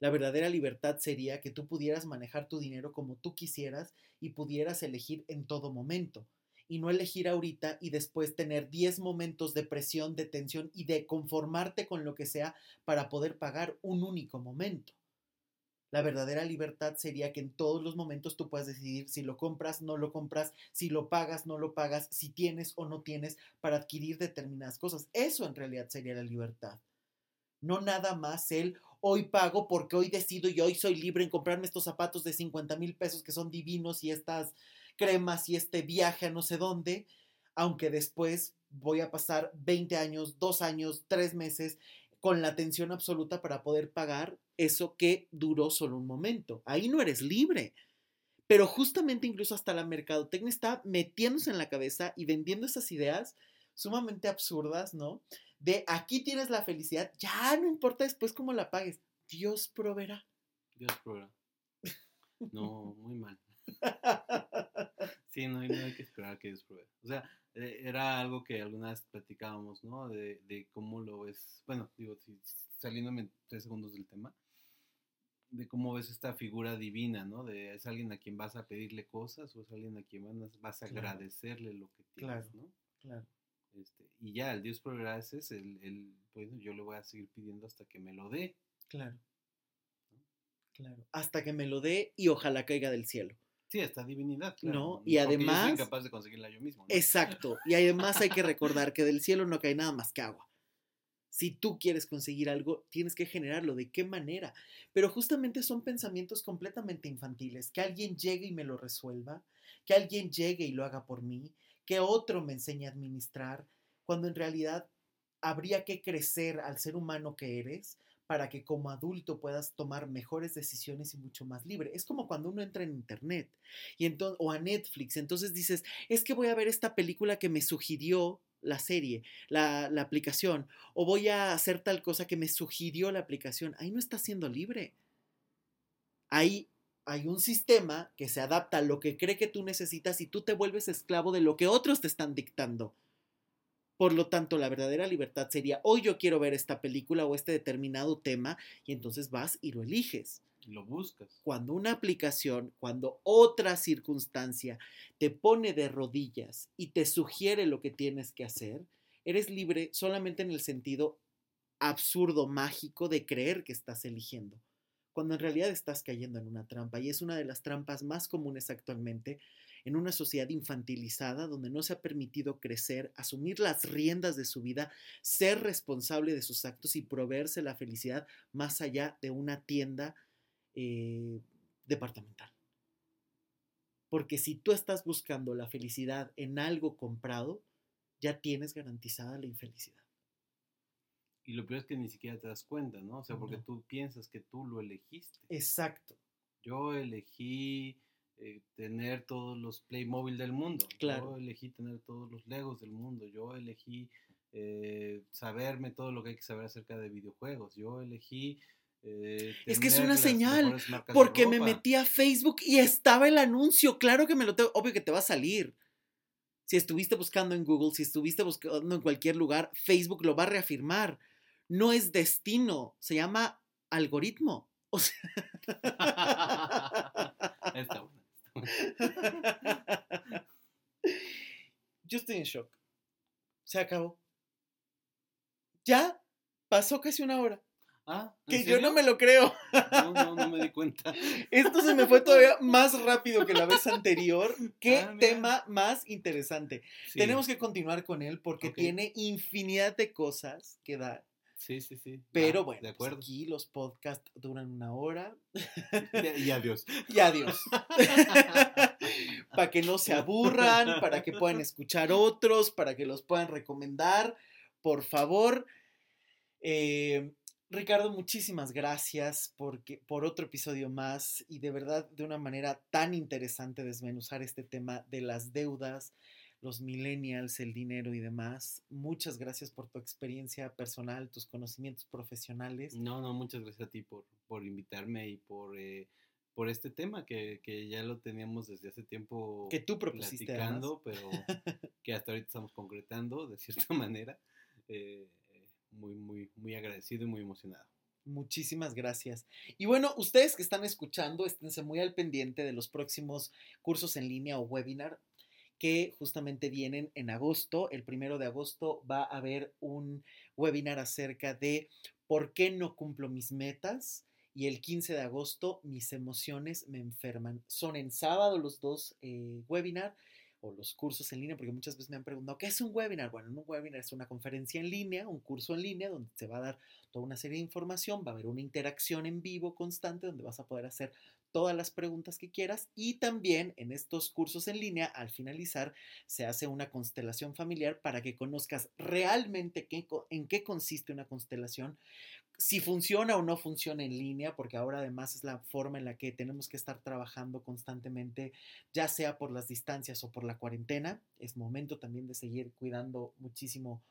La verdadera libertad sería que tú pudieras manejar tu dinero como tú quisieras y pudieras elegir en todo momento y no elegir ahorita y después tener 10 momentos de presión, de tensión y de conformarte con lo que sea para poder pagar un único momento. La verdadera libertad sería que en todos los momentos tú puedas decidir si lo compras, no lo compras, si lo pagas, no lo pagas, si tienes o no tienes para adquirir determinadas cosas. Eso en realidad sería la libertad. No nada más el hoy pago porque hoy decido y hoy soy libre en comprarme estos zapatos de 50 mil pesos que son divinos y estas cremas y este viaje a no sé dónde, aunque después voy a pasar 20 años, 2 años, 3 meses con la atención absoluta para poder pagar eso que duró solo un momento. Ahí no eres libre. Pero justamente incluso hasta la mercadotecnia está metiéndose en la cabeza y vendiendo esas ideas sumamente absurdas, ¿no? De aquí tienes la felicidad, ya no importa después cómo la pagues, Dios proveerá. Dios proveerá. No, muy mal. Sí, no, hay que esperar que Dios pruebe. O sea, eh, era algo que alguna vez platicábamos, ¿no? De, de cómo lo ves, bueno, digo, si, saliéndome tres segundos del tema, de cómo ves esta figura divina, ¿no? De es alguien a quien vas a pedirle cosas o es alguien a quien vas a agradecerle lo que tienes, ¿no? Claro. Este, y ya, el Dios proveerá ese es el, el, pues yo le voy a seguir pidiendo hasta que me lo dé. Claro. Claro. Hasta que me lo dé y ojalá caiga del cielo. Sí, esta divinidad. No, y además. Yo soy incapaz de conseguirla yo mismo. Exacto. Y además hay que recordar que del cielo no cae nada más que agua. Si tú quieres conseguir algo, tienes que generarlo. ¿De qué manera? Pero justamente son pensamientos completamente infantiles. Que alguien llegue y me lo resuelva, que alguien llegue y lo haga por mí, que otro me enseñe a administrar, cuando en realidad habría que crecer al ser humano que eres para que como adulto puedas tomar mejores decisiones y mucho más libre. Es como cuando uno entra en internet y o a Netflix, entonces dices, es que voy a ver esta película que me sugirió la serie, la, aplicación, o voy a hacer tal cosa que me sugirió la aplicación. Ahí no estás siendo libre. Ahí hay un sistema que se adapta a lo que cree que tú necesitas y tú te vuelves esclavo de lo que otros te están dictando. Por lo tanto, la verdadera libertad sería, hoy yo quiero ver esta película o este determinado tema, y entonces vas y lo eliges. Lo buscas. Cuando una aplicación, cuando otra circunstancia te pone de rodillas y te sugiere lo que tienes que hacer, eres libre solamente en el sentido absurdo, mágico de creer que estás eligiendo, cuando en realidad estás cayendo en una trampa. Y es una de las trampas más comunes actualmente en una sociedad infantilizada donde no se ha permitido crecer, asumir las riendas de su vida, ser responsable de sus actos y proveerse la felicidad más allá de una tienda eh, departamental. Porque si tú estás buscando la felicidad en algo comprado, ya tienes garantizada la infelicidad. Y lo peor es que ni siquiera te das cuenta, ¿no? O sea, porque tú piensas que tú lo elegiste. Exacto. Yo elegí eh, tener todos los Playmobil del mundo. Claro. Yo elegí tener todos los Legos del mundo. Yo elegí eh, saberme todo lo que hay que saber acerca de videojuegos. Yo elegí... Eh, es que es una señal, porque me metí a Facebook y estaba el anuncio, claro que me lo tengo, obvio que te va a salir. Si estuviste buscando en Google, si estuviste buscando en cualquier lugar, Facebook lo va a reafirmar. No es destino, se llama algoritmo. O sea... Está bueno. Yo estoy en shock. Se acabó. Ya pasó casi una hora. Ah, que yo no me lo creo. No, no, no me di cuenta. Esto se me fue todavía más rápido que la vez anterior. Qué ah, tema más interesante. Tenemos que continuar con él porque tiene infinidad de cosas que dar. Sí, sí, sí. Pero bueno, de pues, aquí los podcasts duran una hora. y adiós. Y adiós. para que no se aburran, para que puedan escuchar otros, para que los puedan recomendar. Por favor. Eh, Ricardo, muchísimas gracias porque, por otro episodio más y de verdad de una manera tan interesante desmenuzar este tema de las deudas, los millennials, el dinero y demás. Muchas gracias por tu experiencia personal, tus conocimientos profesionales. No, no, muchas gracias a ti por, por invitarme y por, eh, por este tema que, que, ya lo teníamos desde hace tiempo. Que tú propusiste. Platicando, pero que hasta ahorita estamos concretando de cierta manera. Eh, muy, muy, muy agradecido y muy emocionado. Muchísimas gracias. Y bueno, ustedes que están escuchando, esténse muy al pendiente de los próximos cursos en línea o webinar que justamente vienen en agosto. El primero de agosto va a haber un webinar acerca de por qué no cumplo mis metas. Y el 15 de agosto, mis emociones me enferman. Son en sábado los dos eh, webinars o los cursos en línea, porque muchas veces me han preguntado, ¿qué es un webinar? Bueno, un webinar es una conferencia en línea, un curso en línea donde se va a dar toda una serie de información, va a haber una interacción en vivo constante donde vas a poder hacer todas las preguntas que quieras y también en estos cursos en línea, al finalizar, se hace una constelación familiar para que conozcas realmente qué, en qué consiste una constelación, si funciona o no funciona en línea, porque ahora además es la forma en la que tenemos que estar trabajando constantemente, ya sea por las distancias o por la cuarentena. Es momento también de seguir cuidando muchísimo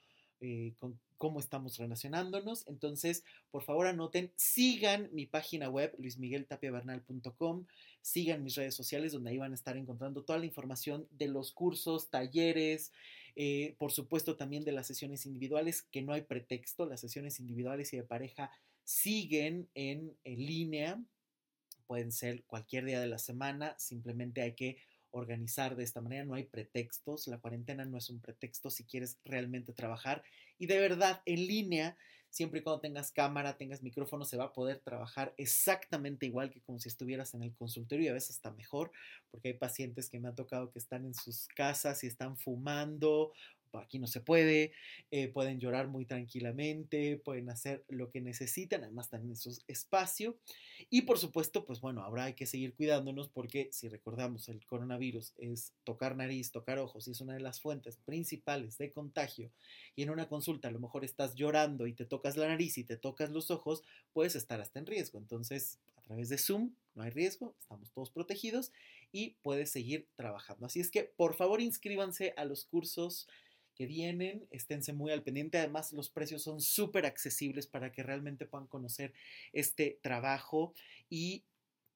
eh, con cómo estamos relacionándonos. Entonces, por favor anoten, sigan mi página web, luismigueltapiavernal.com, sigan mis redes sociales donde ahí van a estar encontrando toda la información de los cursos, talleres, eh, por supuesto también de las sesiones individuales, que no hay pretexto, las sesiones individuales y de pareja siguen en, en línea, pueden ser cualquier día de la semana, simplemente hay que organizar de esta manera, no hay pretextos, la cuarentena no es un pretexto si quieres realmente trabajar y de verdad en línea, siempre y cuando tengas cámara, tengas micrófono, se va a poder trabajar exactamente igual que como si estuvieras en el consultorio y a veces hasta mejor, porque hay pacientes que me ha tocado que están en sus casas y están fumando aquí no se puede, eh, pueden llorar muy tranquilamente, pueden hacer lo que necesitan, además también eso es espacio. Y por supuesto, pues bueno, ahora que seguir cuidándonos porque si recordamos, el coronavirus es tocar nariz, tocar ojos y es una de las fuentes principales de contagio. Y en una consulta a lo mejor estás llorando y te tocas la nariz y te tocas los ojos, puedes estar hasta en riesgo. Entonces, a través de Zoom no hay riesgo, estamos todos protegidos y puedes seguir trabajando. Así es que, por favor, inscríbanse a los cursos que vienen, esténse muy al pendiente. Además, los precios son súper accesibles para que realmente puedan conocer este trabajo y,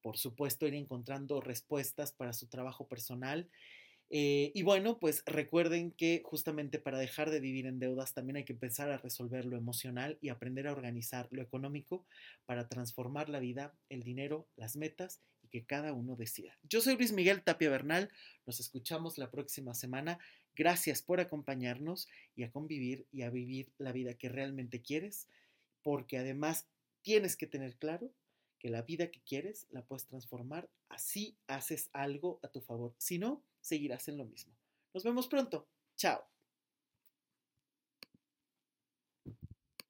por supuesto, ir encontrando respuestas para su trabajo personal. Eh, y bueno, pues recuerden que justamente para dejar de vivir en deudas también hay que empezar a resolver lo emocional y aprender a organizar lo económico para transformar la vida, el dinero, las metas y que cada uno decida. Yo soy Luis Miguel Tapia Bernal, nos escuchamos la próxima semana. Gracias por acompañarnos y a convivir y a vivir la vida que realmente quieres, porque además tienes que tener claro que la vida que quieres la puedes transformar, así haces algo a tu favor. Si no, seguirás en lo mismo. Nos vemos pronto. Chao.